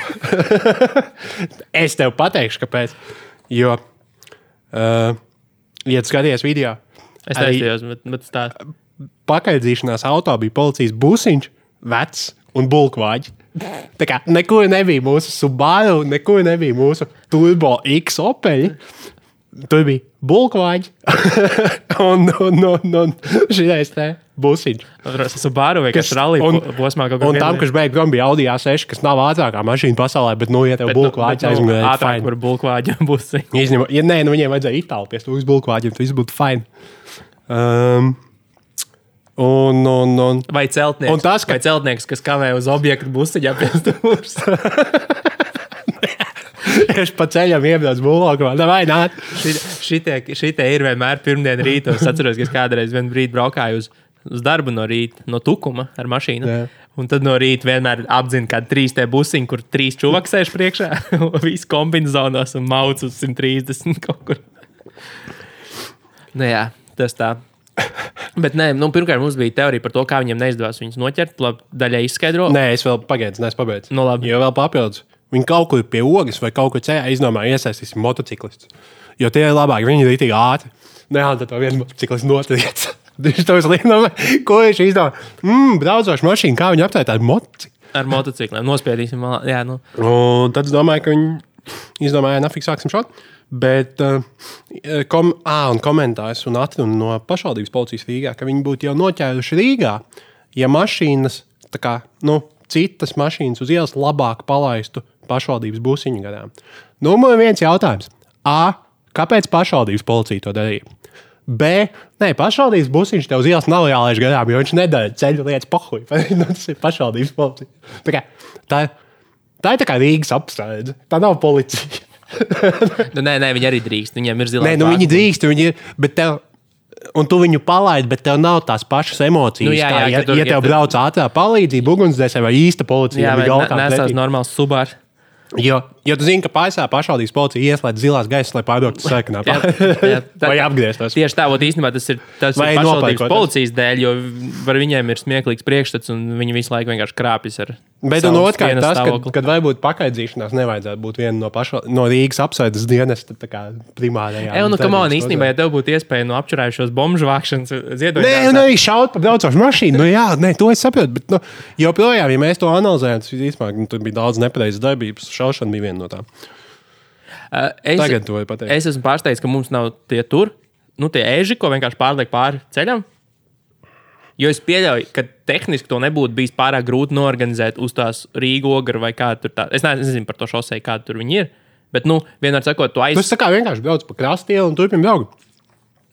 *laughs* Es tev pateikšu, kāpēc. Jo, uh, ja skaties video, Es neiztījos, bet, bet tā. pakaidzīšanās auto bija policijas busiņš, vecs un bulkvāģis. Tā kā nekur nebija mūsu Subaru, nekur nebija mūsu Turbo X opeļi. Tur bija bulkvāģi *laughs* un, un, un, un šis te busiņš. Es esmu bāru vai kas rallija un- po- posmā Un kādā tam, kurš beigās bija Audi A6, kas nav ātrākā mašīna pasaulē, bet, nu, ja tev bulkvāģis aizmugurē, nu, ātrāk par bulkvāģu *laughs* būs. Izņemot, ja nē, nu viņiem vajadzēja itāļu pie stūres bulkvāģiem, tad viss būtu fini. Um, un, un, un, Vai celtnieks, Un tas, ka- vai celtnieks, kas kavē uz objektu busiņā pie stūres. es pa ceļam iebraucu bulkvāģi, vai nē? Šitie, šitie ir vienmēr pirmdien rītos. Es atceros, ka es kādreiz vienu brīdi braukāju uz, uz darbu no rīta, no tukuma ar mašīnu. Jā. Un tad no rīta vienmēr apzina, ka trīs tie busiņi, kur trīs čuvaki sēž priekšā, *laughs* visi kombinācijās un mauc uz 130 kaut kur. Nu, jā, tas tā. Bet, nē, nu, pirmkārt, mums bija teorija par to, kā viņiem neizdevās viņus noķert. Labi, daļai izskaidro. Nē, es vēl pagaidu, nesu pabeidzu. Nu, labi. Jo vēl papildus. Viņi kaut kur pie ogas vai kaut kur ceļā izdomāja iesaistīt motociklistus. Jo tie ir labāki, viņi ir tik ātri. Nē, to viens motociklists notriec. Viņš to uzlīmē, ko viņš izdomā. Mmm, braucoša mašīna, kā viņi aptvērt ar motociklu. Ar motocikliem nospiedīsim. Jā, nu. Un tad es domāju, ka viņi izdomāja, nafik sāksim šot. Bet, uh, kom, à, un komentārs un atruna no pašvaldības policijas Rīgā, ka viņi būtu jau noķēruši Rīgā, ja mašīnas, tā kā nu, citas mašīnas uz ielas labāk palaistu pašvaldības busiņu garām. Numur viens jautājums. A. Kāpēc pašvaldības policija to darīja? B. Nē, pašvaldības busiņš tev uz ielas nav jālaiž garām, jo viņš nedara ceļu lietas pohuļ. *laughs* Nu, tas ir pašvaldības policija. Tā, kā, tā, tā ir tā kā Rīgas apstrāde. Tā nav policija. *laughs* Nu, nē, nē, viņi arī drīkst. Viņiem ir zilā. Nē, nu viņi drīkst, viņi ir. Bet tev, un tu viņu palaidi, bet tev nav tās pašas emocijas. Nu, jā, kā, jā, ja, ka tur- ja ja tev tur- brauc ātrā palīdzība, ugunsdzēsē vai īsta policija, tad nesās pretī. normāls subārs. Jo, jo tu zini, ka pašā pašvaldības policija ieslēdz zilās gaismas, lai pārbrauktu sarkanā. Jā, jā, tā- *laughs* vai apgrieztos. Tieši tā, ot, īstenībā tas ir tas Vai ir pašvaldības nopērkot. policijas dēļ, jo par viņiem ir smieklīgs priekšstats, un viņi visu laiku vienkārši krāpjas ar Bet no otrā puses, tas, kad, kad varbūt pakaidzīšanās nevajadzētu būt viena no, paša, no Rīgas apsaidas dienas primārajām. Ej, nu, on, darbības īstenībā, ja tev būtu iespēja no apčurājušos bomžu vākšanas ziedot, Nē, un arī šaut pa braucošu mašīnu. Nu, jā, nē, to es saprotu. Bet, nu, joprojām, ja mēs to analizējam, tas īstenībā nu, tur bija daudz nepareizas darbības. Šaušana bija viena no tām. es, Tagad to var pateikt. es esmu pārsteigts, ka mums nav tie tur, nu, tie eži, ko vienkārši pārliek pāri ceļam. Jo es pieļauju, ka tehniski to nebūtu bijis pārāk grūti norganizēt uz tās Rīgas ogara vai kāda tur tā. Es ne- es nezinu par to šosei, kāda tur viņi ir. Bet, nu, vienmēr sakot, tu aiz... Tas tā kā vienkārši brauc pa krastiem un turpina braukt.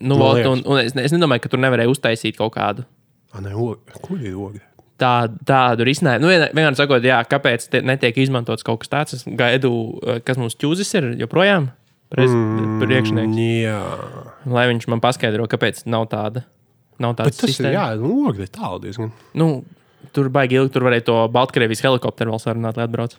Nu, liekas. un, un es, es nedomāju, ka tur nevarēja uztaisīt kaut kādu Ah, ne, Kur ir oga? tādu, tādu risinājumu. Nu, vien- vienkārši sakot, jā, kāpēc netiek izmantots kaut kas tāds. Es gaidu, eh, kas mums ķūzis ir joprojām. Mm, priekšnieks, Jā, lai viņš man paskaidro, kāpēc nav tāda. Nav tāda bet tas ir, jā, nu, oga ir tālu diezgan. Nu, tur baigi ilgi, tur varēja to Baltkrievijas helikopteru vēl sarunāt, lai atbrauc.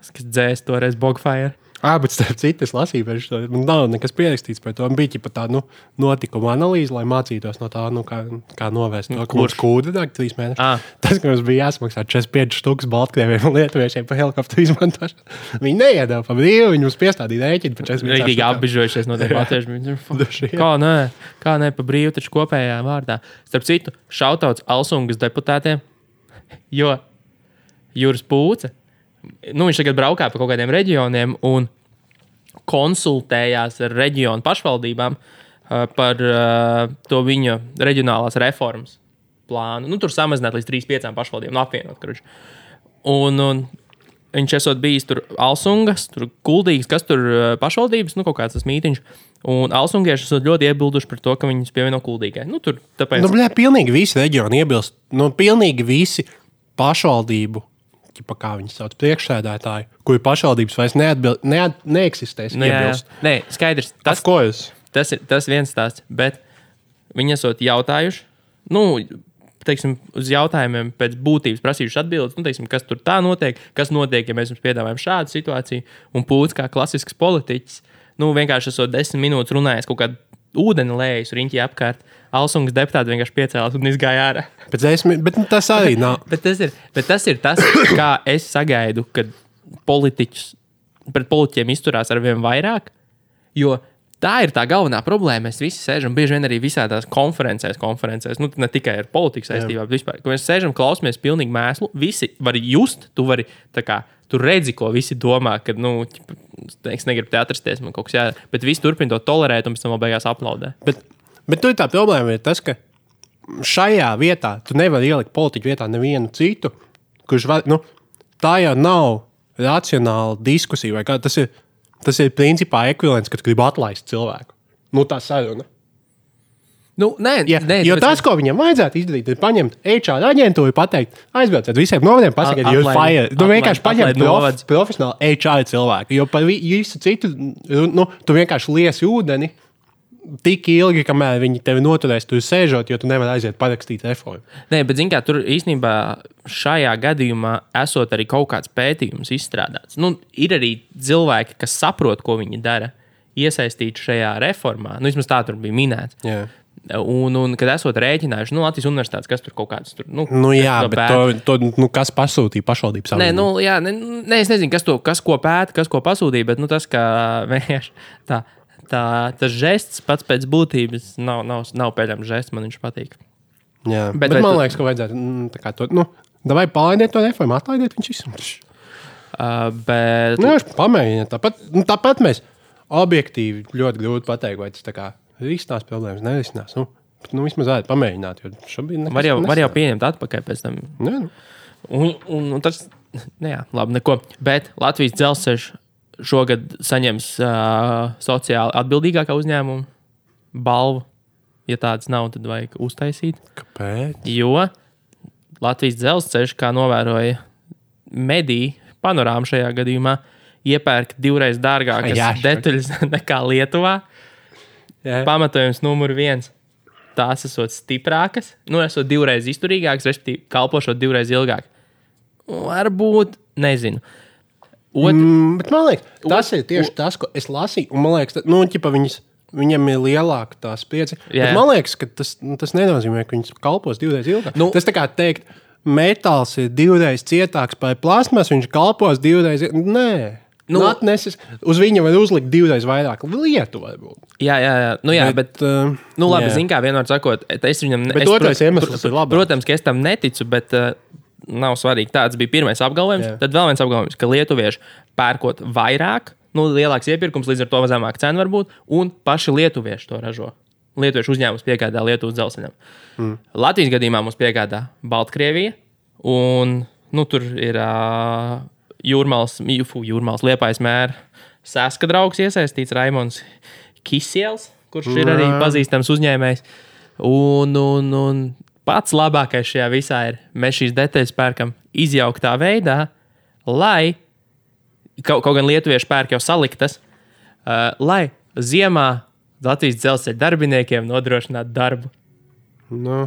Tas, kas dzēs toreiz Bogfire. Ah, bet starp citu, es lasīju, ka tur nav nekas pierakstīts par to. Bija jau tāda nu, notikuma analīze, lai mācītos no tā, nu, kā, kā novērst to, kūda deg trīs mēnešus. Ah. Tas, ka mums bija jāsmaksā 45 stūks Baltkrieviem un Lietuviešiem par helikopteru izmantošanu. *laughs* Viņi neiedāvā pa brīvu, viņi mums piestādīja rēķinu par 40 Rītīgi apbežojušies no tiem latviešiem. *laughs* Kā nē, kā nē, pa brīvu taču kopējā vārdā. Starp citu, šautauts Alsungas deputātiem, jo Juris Pūce, nu, viņš tagad braukā pa kaut kādiem reģioniem un konsultējās ar reģionu pašvaldībām uh, par uh, to viņa reģionālās reformas plānu. Nu, tur samazināt līdz 3-5 pašvaldībām, nu, apvienot. Karuč. Un, un viņš esot bijis tur Alsungas, tur Kuldīgas, kas tur uh, pašvaldības, nu, kaut kāds tas mītīņš. Un Alsungieši esat ļoti iebilduši par to, ka viņus pievieno Kuldīgai. Nu, tur tāpēc. Nu, blē, pilnīgi visi reģioni iebilst. Nu, pilnīgi visi pašvaldību. Ķipa, Kā viņi sauc, priekšsēdētāji, kuri pašvaldības vairs neatbil, neat, neeksistēs. nu, jā, jā. Nē, skaidrs. Tas, Tas, ko es? tas ir tas viens stāsts, bet viņi esot jautājuši, nu, teiksim, uz jautājumiem pēc būtības prasījuši atbildes, nu, teiksim, kas tur tā notiek, kas notiek, ja mēs jums piedāvājam šādu situāciju. Un pūcis kā klasisks politiķis, nu, vienkārši esot desmit minūtes runājis kaut kādu ūdeni lējus riņķī apkārt. Alsungas deputāti vienkārši piecēlās un izgāja ārā. *laughs* Pēc desmit, bet tas arī nav. Bet tas ir, bet tas, ir tas, kā es sagaidu, kad politiķus pret politiķiem izturās ar vien vairāk. Jo tā ir tā galvenā problēma. Mēs visi sēžam, bieži vien arī visādās konferencēs, konferencēs nu, ne tikai ar politiku saistībā, bet vispār. Mēs sēžam, klausāmies pilnīgi mēslu, visi var just, tu vari tā kā. Tu redzi, ko visi domā, kad, nu, es negribu te atrasties, man kaut kas jādara. Bet visi turpina to tolerēt, un pēc tam vēl beigās aplaudē. Bet, bet tur tā problēma ir tas, ka šajā vietā tu nevari ielikt politiķu vietā nevienu citu, kurš var. Nu, tā jau nav racionāla diskusija. kā. Tas ir, tas ir principā ekvivalents, kad gribi atlaist cilvēku. Nu, tā saruna. Nu, nē, Ja, nē, jo tas, ko viņam vajadzētu izdarīt, ir paņemt HR aģentūru, pateikt, aizbrauciet visiem novadiem, pasakiet, jūs fire. Nu, vienkārši paņemt prof, profesionālu HR cilvēku. Jo par vi- visu citu, nu, tu vienkārši liesi ūdeni. Tik ilgi, kamēr viņi tevi noturēs, tur sēžot, jo tu nevari aiziet parakstīt reformu. Nē, bet zini, kā tur īstenībā šajā gadījumā esot arī kaut kāds pētījums izstrādāts. Nu, ir arī cilvēki, kas saprot, ko viņi dara, iesaistīti šajā reformā. Nu, vismaz tā tur bija minēts. Jā. Un, un kad esat rēķinājuši, nu, Latvijas universitātes, kas tur kaut kāds tur, nu, Nu, jā, bet pēta. to, to, nu, kas pasūtīja pašvaldības Nē, savienību? nu, jā, ne, ne, es nezinu, kas, to, kas ko pēta, kas ko pasūtīja, bet nu, tas, ka *laughs* vienkārši tā, tā, tas žests pats pēc būtības nav, nav, nav peļams žests, man viņš patīk. Jā, Bet bet, man tu- liekas, ka vajadzētu mm, to. Nu, Vai palaidiet to reformu, atlaidiet viņš visu. Uh, bet, Nu, pamēģina. Tāpat, nu, tāpat mēs objektīvi ļoti grūti pateikt, vai tas kā risinās problēmas, nerisinās. Nu, nu, vismaz varētu pamēģināt, jo šobrīd nekas var, jau, var jau pieņemt atpakaļ pēc tam. Nē, nu. Un, un, un tas, nu jā, labi, neko. Bet Latvijas dzelzceļš šogad saņems uh, sociāli atbildīgākā uzņēmuma balvu. Ja tādas nav, tad vajag uztaisīt. Kāpēc? Jo Latvijas dzelzceļš, kā novēroja mediju panorāma šajā gadījumā, iepērk divreiz dārgākas Jā, detaļas *laughs* nekā Lietuvā. Jā. Pamatojums numur viens. Tās esot stiprākas, nu, esot divreiz izturīgākas, respektīvi, kalpošot divreiz ilgāk. Varbūt, nezinu. Ot, Mm, bet man liekas, tas ir tieši tas, ko es lasīju. Un man liekas, ka nu, ķipa, viņas, viņam ir lielāka tā. Jā. Bet Man liekas, ka tas, nu, tas nenozīmē, ka viņas kalpos divreiz ilgāk. Nu- tas tā kā teikt, metāls ir divreiz cietāks par plasmas, viņš kalpos divreiz. Nē, Nu- nu, atnesis, uz viņa var uzlikt divreiz vairāk lietu. Varbūt. Jā, jā, jā. Nu, jā bet, bet, uh, nu, labi, zini, kā vienmēr sakot, es viņam Bet es, otrais prot- iemesls pr- ir labāks. Protams, ka es tam neticu, bet uh, nav svarīgi. Tāds bija pirmais apgalvojums. Jā. Tad vēl viens apgalvojums, ka lietuvieši pērkot vairāk, nu, lielāks iepirkums, līdz ar to zemāka cena var būt, un paši lietuvieši to ražo. Lietuviešu uzņēmums piegādā Lietuvas dzelzceļam. Mm. Latvijas gadījumā mums piegādā Baltkrievija, un nu, tur ir uh, jūrmāls, jūrmāls liepais mērs, Sēska draugs iesaistīts Raimons Kisiels, kurš ir arī pazīstams uzņēmējs. Un, un, un pats labākais šajā visā ir, mēs šīs detaļas pērkam izjauktā veidā, lai kaut, kaut gan lietuvieši pērk jau saliktas, uh, lai ziemā Latvijas dzelzceļa darbiniekiem nodrošinātu darbu. Nu,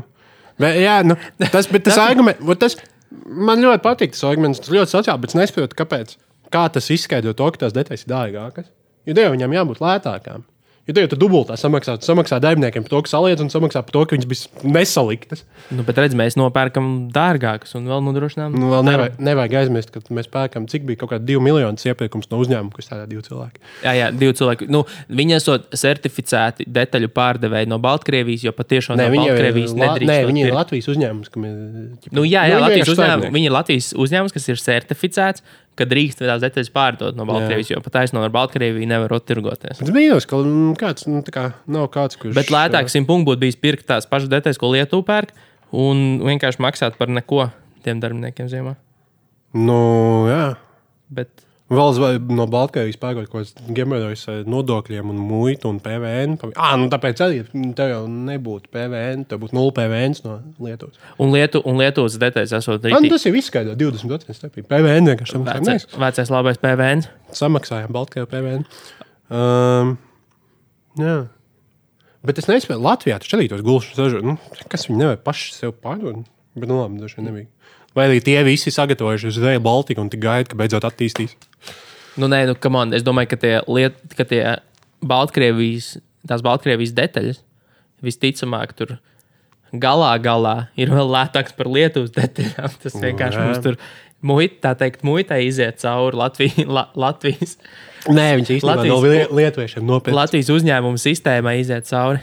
bet, jā, nu, tas, bet tas *laughs* arguments, tas man ļoti patīk. Tas arguments tas ļoti sociāls, bet es nesaprotu, kāpēc. Kā tas izskaidro to, ka tās detaļas ir dārgākas. Jo tev viņam jābūt lētākām. Jo tev jau dubultā samaksā, samaksā darbiniekiem par to, ka saliedz, un samaksā par to, ka viņas bija nesaliktas. Nu, bet redz, mēs nopērkam dārgākas un vēl nodrošinām. Nu, vēl nevajag, nevajag aizmirst, ka mēs pērkam, cik bija kaut kāda divu miljonu iepirkums no uzņēmuma, kas tādā divi cilvēki. Jā, jā, divi cilvēki. Nu, viņi esot certificēti detaļu pārdevēji no Baltkrievijas, jo patiešām no Baltkrievijas la, nedrīkst. nē, to viņi ir. Latvijas uzņēmums. ķipa- Nu, jā, jā viņi Latvijas uzņēmums, viņi ir Latvijas uzņēmums, kas ir certificēts, ka drīkst tās detaļas pārdot no Baltkrievijas, jo pat taisno ar Baltkrieviju nevar tirgoties. Es brīnos, ka kāds nu, kā, nav kāds, kurš. Bet lētāk simt punktu būtu bijis pirkt tās pašas detaļas, ko Lietuva pērk, un vienkārši maksāt par neko tiem darbiniekiem ziemā. Nu, jā. Bet, Vēl zva- no Baltkrievijas pērkot kaut kādas gemerojas ar nodokļiem, un muitu un PVN. Ah, nu tāpēc arī tev jau nebūtu PVN, tev būtu 0 PVN no Lietuvas. un, Lietu, un Lietuvas detaļas esot Man rītīgi. tas ir izskaidro 20% starpība. PVN vienkārši samaksājām. Vecais, vecais labais PVN. samaksājām Baltkrievijas PVN. Um, jā. Bet es nesaprotu, Latvijā taču arī tos gulšus ražo. Nu, kas viņi nevar paši sev pārdot? Bet, nu, labi, dažreiz nebija. Vai arī tie visi sagatavojušies uz Real Baltica un gaida, ka beidzot attīstīs. Nu, nē, nu, kamon, es domāju, ka tie, liet, ka tie Baltkrievijas, tās Baltkrievijas detaļas visticamāk tur galā, galā ir vēl lētāks par Lietuvas detaļām. Tas vienkārši jā. mums tur muit, tā teikt, muitai iziet cauri Latvijas, la, Latvijas, Nē, viņš īstenībā Latvijas- no lie- lietuviešiem nopietni. Latvijas uzņēmumu sistēmai iziet cauri.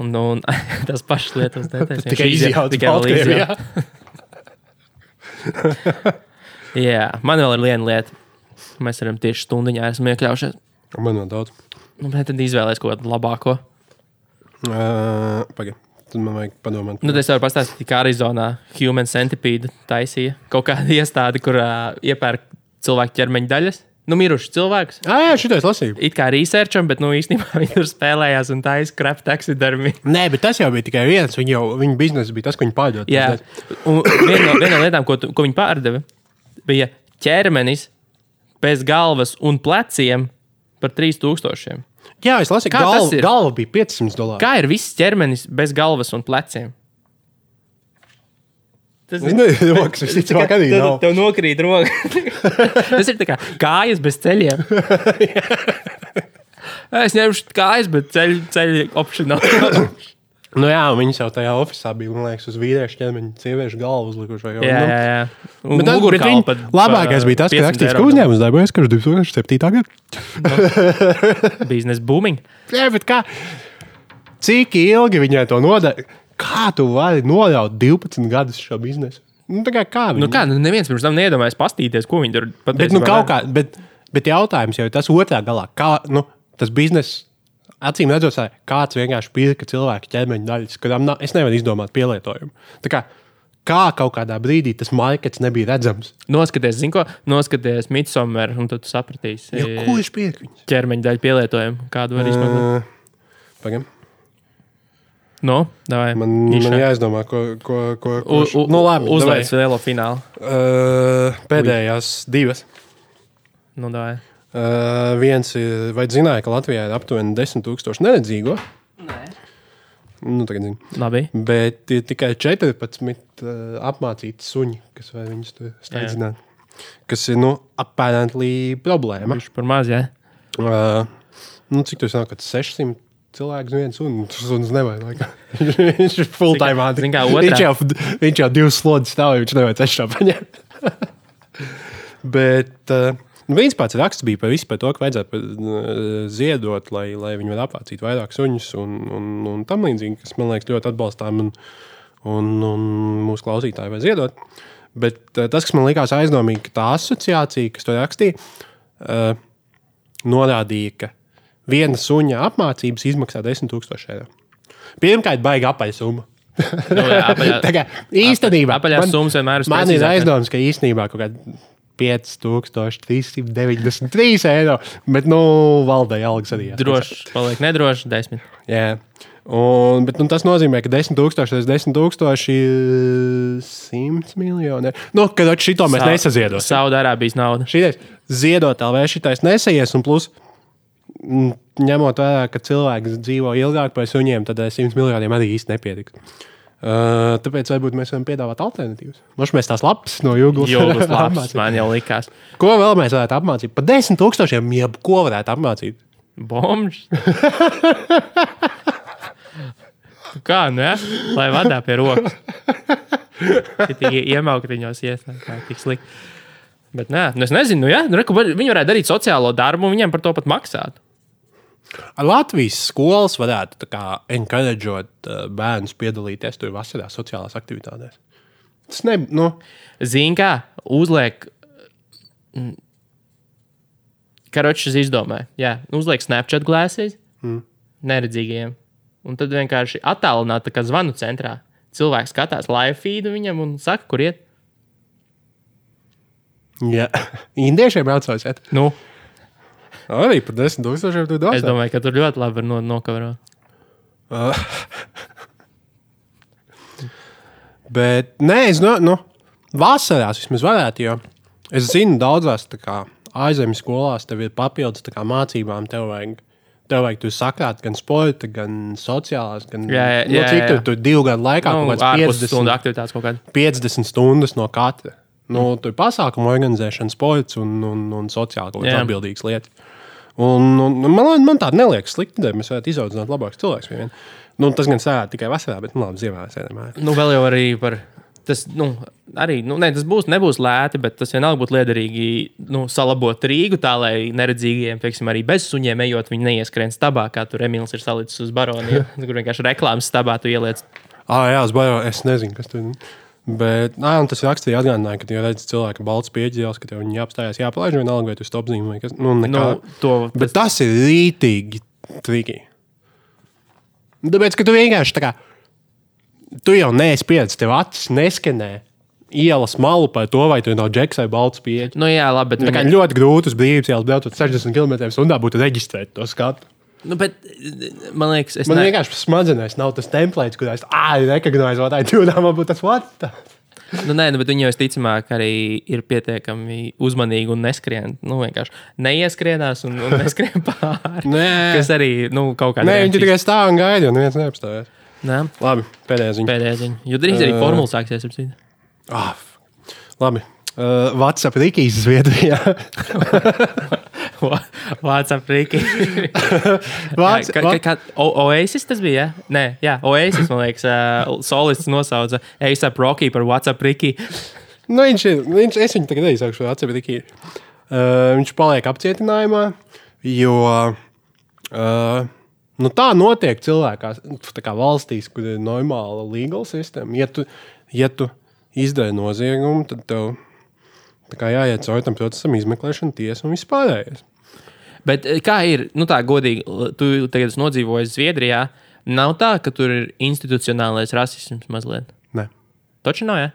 Un, un *laughs* tas pašs Lietuvas detaļas *laughs* Tikai izjauts tikai izjauts. *laughs* *laughs* Jā, man vēl ir viena lieta. Mēs varam tieši stundiņā esam iekļaujušies. Man vēl daudz. Nu, bet tad izvēlēties kaut ko labāko. Uh, Pagaid, tad man vajag padomāt. Nu, es varu pastāstīt, kā Arizonā Human Centipede taisīja kaut kādu iestādi, kur uh, iepērk cilvēku ķermeņa daļas. Nu, miruši cilvēks. Ah, jā, šitais lasīju. It kā researcham, bet nu, īstenībā *laughs* viņi tur spēlējās un taisīja krāpju taksidermi. Nē, bet tas jau bija tikai viens. Viņa jau viņa biznesa bija tas, ko viņa pārdod. Jā, un viena no, viena no lietām, ko, ko viņi pārdeva, bija ķermenis bez galvas un pleciem par 3000. jā es lasīju, ka galva, galva bija 500 dolāri. Kā ir viss ķermenis bez galvas un pleciem? Tas Es nezinu, kas visticamāk arī tev, nav. tev nokrīt roka. *laughs* Tas ir kā kājas bez ceļiem. *laughs* es ņemšu kājas, bet ceļu, ceļu opcionāli. *laughs* Nu, jā, viņi jau tajā oficiālā bija, man liekas, uz vīriešu ķermeņa, sieviešu galvu jau, jā, nu. jā, jā. Un Bet, tas, viņi, pat labākais bija tas, ka 500 rakstīts, ka eiro. uzņēmums darbojas, ka 2007. gadā. Biznesa booming. Jā, bet kā? Cik ilgi viņai to nodara? Kā tu vari noļaut 12 gadus šo biznesu? Nu, kā, kā viņi? Nu, kā, nu, neviens pirms tam neiedomājās pastīties, ko viņi tur bet, patiesībā nu, kaut kā, bet, bet jautājums jau ir tas otrā galā. Kā nu, tas bizness, acīm redzot, kāds vienkārši pirka cilvēku ķermeņa daļas, kurām nav, es nevaru izdomāt pielietojumu. Tā kā, kā kaut kādā brīdī tas markets nebija redzams? Noskaties, zinu, ko noskaties Midsommar, un tad sapratīsi Jo, ko viņš pirka? viņus? ķermeņa daļu pielietojumu, kādu var izmantot. Ā, Pagaidām. No, davai, Man, Iša. man jāizdomā, ko. ko, ko, U, ko u, nu, labi, uzveic lielo finālu. Uh, pēdējās divas. Nu, davai. Uh, viens ir, vai zināja, ka Latvijā ir aptuveni 10,000 neredzīgo? Nē. Nu, tagad zinu. Labi. Bet ir tikai 14 uh, apmācīti suņi, kas var viņus tur steidzināt. Kas ir nu, apmēram problēma. Viņš par maz, jā. Uh, nu, cik tas nāk, kad 600 cilvēks, viens suns. Suns nevajag. *laughs* viņš ir full time otrā- Viņš jau, viņš jau divas slodzes stāv, viņš nevajag cešā paņemt. *laughs* Bet uh, viens pats raksts bija par par to, ka vajadzētu uh, ziedot, lai, lai viņi varētu apmācīt vairāk suņus un, un, un tam līdzīgi, kas man liekas ļoti atbalstām. Un, un, un mūsu klausītāji var ziedot. Bet uh, tas, kas man likās aizdomīgi, ka tā asociācija, kas to rakstīja, uh, norādīja, ka viena suņa apmācības izmaksā 10,000 eiro. Pirmkārt, baigi apaļsumma. Nu, jā, apaļā- *laughs* Tā kā īstenībā apaļās summas vienmēr ir Man ir aizdoms, ka īstenībā kaut kāda 5393 eiro, bet nu, valdei algas arī. Droši, paliek nedroši, desmit. Jā. Un, bet, nu, tas nozīmē, ka 10,000 līdz 10,000 ir 100 miljoni. Nu, kad šito mēs nesaziedosim. Saudārābijas nauda. Šitais ziedot LV šitais nesaies, un plus, ņemot vērā, ka cilvēks dzīvo ilgāk par suņiem, tad eh, 100 miljoniem arī īsti nepietiks. Uh, tāpēc varbūt mēs varam piedāvāt alternatīvas. Mums mēs tās lapas no jūgas labs, man jau likās. Ko vēl mēs varētu apmācīt? Par 10,000 jebko varētu apmācīt. Bombs. Kā, nu, ja? lai vadā pie rokas. Tie iemauktiņos tā tik slikti. Bet, nē, nu es nezinu, nu, ja? nu, reku, viņi varētu darīt sociālo darbu, viņiem par to pat maksāt. Latvijas skolas varētu encourageot uh, bērnus piedalīties tur vasarā sociālās aktivitātēs. Tas ne, nu, Zini, kā uzliek. mm, Karočs izdomāja, jā, uzliek Snapchat glāzes mm. neredzīgajiem. Un tad vienkārši attālināt, tā kā zvanu centrā. Cilvēks skatās live feedu viņam un saka, kur iet. ja *laughs* indiešiem braucot, Nu, arī par 10,000 tur es dos. domāju, ka tur ļoti labi var no, nokavarot. *laughs* Bet, nē, es no, nu, vasarās vismaz varētu, jo es zinu, daudzās kā, ārzemju skolās tev ir papildus kā, mācībām. Tev vajag, tev vajag tur sakrāt gan sporta, gan sociālās, gan Jā, jā, nu, jā, cik jā. tur, tur divu gadu laikā Nu, kaut ārpus 50, stundu aktivitātes kaut kāda. 50 stundas no katra. Nu, tur ir pasākumu organizēšana, sports un, un, un kādas Jā. atbildīgas lietas. Un, un, man, man tāda neliekas slikta ideja. Mēs varētu izaudzināt labākus cilvēkus. Nu, tas gan sēž tikai vasarā, bet nu, labi, ziemā sēžam. Nu, vēl jau arī par. Tas, nu, arī, nu, ne, tas būs, nebūs lēti, bet tas vienalga būtu liederīgi nu, salabot Rīgu tā, lai neredzīgiem, piemēram, arī bez suņiem ejot, viņi neieskrien stabā, kā tur Emīls ir salicis uz baroniju. *laughs* kur vienkārši reklāmas stabā tu ieliec. Ah, jā, uz bajo, es nezinu, kas tur ir. Bet nā, un tas rakstīja atgādināja, ka, ja redz cilvēku balts pieķis, ka tev viņi jāapstājās, jāpalaiž vienalga, vai tu stopzīmi vai kas. Nu, nekā. Nu, to, Bet tas ir rītīgi triki. Tāpēc, ka tu vienkārši tā kā. Tu jau neesi pieredzējis, tev acis neskenē ielas malu par to, vai tu no džeksa vai balts pieeja. nu, jā, labi, bet Tā kā ļoti grūti uz brīvības ielas braucot 60 km/h būtu reģistrēt to skatu. Nu, bet, man liekas, es Man ne- vienkārši smadzenēs nav tas templēts, kurā es recognizēju, vai tā ir tūlīt, man būtu tas vārds. *laughs* Nu, nē, nu, bet viņi jau visticamāk arī ir pietiekami uzmanīgi un neskrien. Nu, vienkārši neieskrienās un, un neskrien *laughs* pāri. Nē. Kas arī nu, kaut kādā Nē, viņi tikai stāv un gaida, un neviens neapstājas. Nē, Labi, pēdējā ziņa. pēdējā ziņa. Jo drīz arī Ā. formula sāksies. ap citu. Ah, labi. Uh, WhatsApp Rīgas Zviedrijā. *laughs* WhatsApp *laughs* rīki. Vāc- Kā, *laughs* kā, O- Oasis tas bija? Ja? Nē, jā, Oasis, man liekas, uh, solists nosauca ASAP Rocky par WhatsApp rīki. Nu, viņš ir. Viņš, es viņu tagad sākšu WhatsApp Rīgā. Uh, viņš paliek apcietinājumā, jo uh, nu, tā notiek cilvēkās, tā kā valstīs, kur ir normāla legal sistēma. Ja tu, ja tu izdari noziegumu, tad tev jāiet cauri tam procesam, izmeklēšana, tiesa un viss pārējais. Bet eh, kā ir, nu tā godīgi, tu tagad esi nodzīvojis Zviedrijā. Nav tā, ka tur ir institucionālais rasisms mazliet. Ne. Taču nav, ja?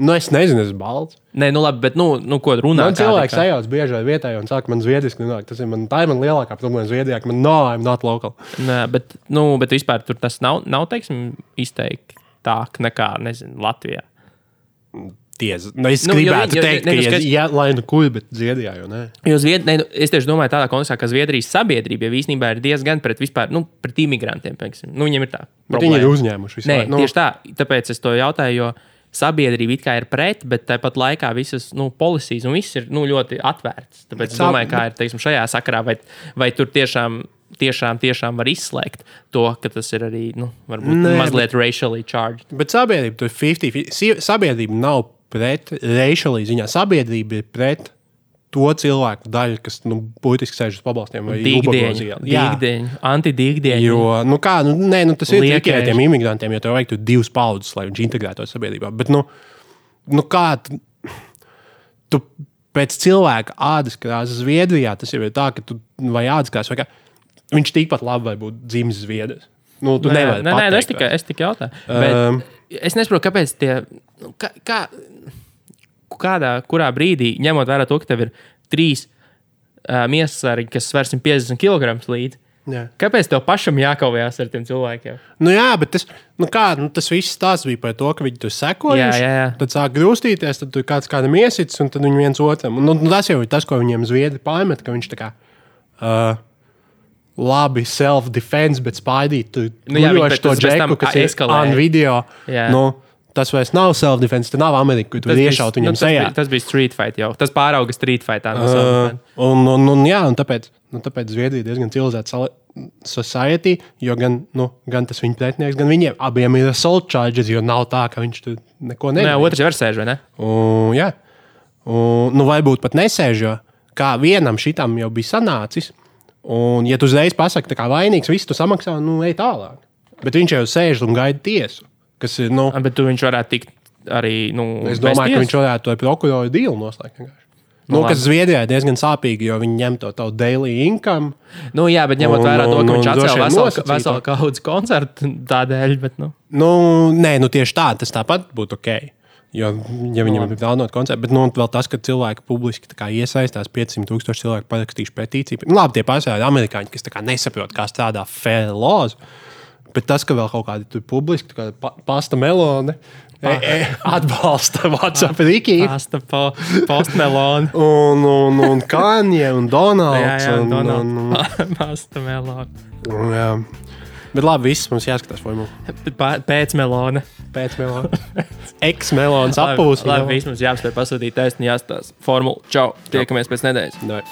Nu, es nezinu, es esmu balts. Nē, nu labi, bet, nu, nu ko runā? Man cilvēks sajauc bieži vien vietā un saka, man zviedriski nenāk. Tas ir man, tā ir man lielākā problēma Zviedrijā, ka man nav, I'm not local. Nē, bet, nu, bet vispār tur tas nav, nav teiksim, izteiktāk nekā, nezinu, Latvijā. Tiesa. Nu, es Nu, jo gribētu viņi- jo- teikt, ne, ka, nu, ja, lai nu kur, bet Zviedrijā jau nē. Jo Zvied... ne, nu, es tieši domāju, tādā kontekstā, ka Zviedrijas sabiedrība jau īstenībā ir diezgan pret, vispār, nu, pret imigrantiem. Piemēram. Nu, viņiem ir tā. Bet viņi ir uzņēmuši visu Nē, nu, tieši tā. Tāpēc es to jautāju, jo sabiedrība it kā ir pret, bet tāpat laikā visas nu, policijas un viss ir nu, ļoti atvērts. Tāpēc es domāju, kā ir teiksim, šajā sakarā, vai, vai tur tiešām tiešām, tiešām var izslēgt to, ka tas ir arī nu, Nē, mazliet racially charged. Bet sabiedrība tur ir 50. Sie- Sabiedrība nav pret raciālī ziņā. Sabiedrība ir pret to cilvēku daļu, kas nu, būtiski sēž uz pabalstiem vai dīgdieņi, antidīgdieņi. Jo, nu kā, nu, nē, nu, tas ir tikai tiem imigrantiem, jo tev vajag divas paudzes, lai viņš integrētos sabiedrībā. Bet, nu, nu kā tu, tu pēc cilvēka ādas krāsas Zviedrijā, tas jau ir tā, ka tu vai ādas krāsas, vai kā, viņš tikpat labi var būt dzimis Zviedrijs. Nu, tu Nē, nevari nē, nē, nu, es pateikt, tikai, es tikai jautāju. Bet Um, es nesaprotu, kāpēc tie. nu, Kā, kā, kādā, kurā brīdī, ņemot vērā to, ka tev ir trīs uh, miesasari, kas sver 150 kg līdzi, Jā. kāpēc tev pašam jākaujās ar tiem cilvēkiem? Nu, jā, bet tas, nu kā, nu, tas viss stāsts bija par to, ka viņi tur sekoja. Jā, jā, jā. Tad sāk grūstīties, tad tur kāds kādam iesits, un tad viņi viens otram. Un, nu, tas jau ir tas, ko viņiem zviedri pārmet, ka viņš tā kā. Uh, Labi, self-defense, bet spaidīt tur Nu pēc tam džeku, kas ir eskalēja. video. Jā. Nu, tas vairs nav self-defense, tas nav Amerika, kur tu vari iešaut viņam nu, tas, sejā. bija, tas bija street fight jau. Tas pārauga street fightā. No Uh, un, un, un, jā, un tāpēc, nu, tāpēc Zviedrija diezgan civilizēta society, jo gan, nu, gan tas viņa pretinieks, gan viņiem abiem ir assault charges, jo nav tā, ka viņš tur neko Nē, nedarīja. otrs jau ir sēž, vai ne? Un, jā, un, nu, varbūt pat nesēž, jo kā vienam šitam jau bija sanācis. Un, ja tu uzreiz pasaki, ka vainīgs, viss tu samaksā, nu, ej tālāk. Bet viņš jau sēž un gaida tiesu. Kas ir, nu, Bet tu viņš varētu tikt arī. Nu, es domāju, ka viņš varētu to prokuroru dīlu noslēgt. vienkārši. Nu, Nu, kas Zviedrijā ir diezgan sāpīgi, jo viņi ņem to tavu daily income. Nu, jā, bet ņemot vērā to, ka viņš atcēla veselu, veselu kaudzi koncertu tādēļ, bet, nu, Nu, nē, nu tieši tā, tas tāpat būtu ok. Jo, ja viņam ir plānota koncerta, bet nu, vēl tas, ka cilvēki publiski iesaistās, 500 tūkstoši cilvēku parakstījuši petīciju. Nu, labi, tie paši ir amerikāņi, kas nesaprot, kā strādā laws. Bet tas, ka vēl kaut publiski, tā kā pa, pasta melone, e, e, atbalsta *laughs* WhatsApp Rīgī. pasta po, postmeloni. *laughs* Un, un, un Kanye un Donalds. jā, jā, un, Donalds. un, un, *laughs* Pasta meloni. un, jā. Bet labi, viss mums jāskatās formula. Pa- Pēc melona. Pēc melona. Eks-melonas Labi, apūs. labi, viss mums jāapspēj pasūtīt taisni jāstāsta. Formula. Čau! Tiekamies pēc nedēļas. Nē.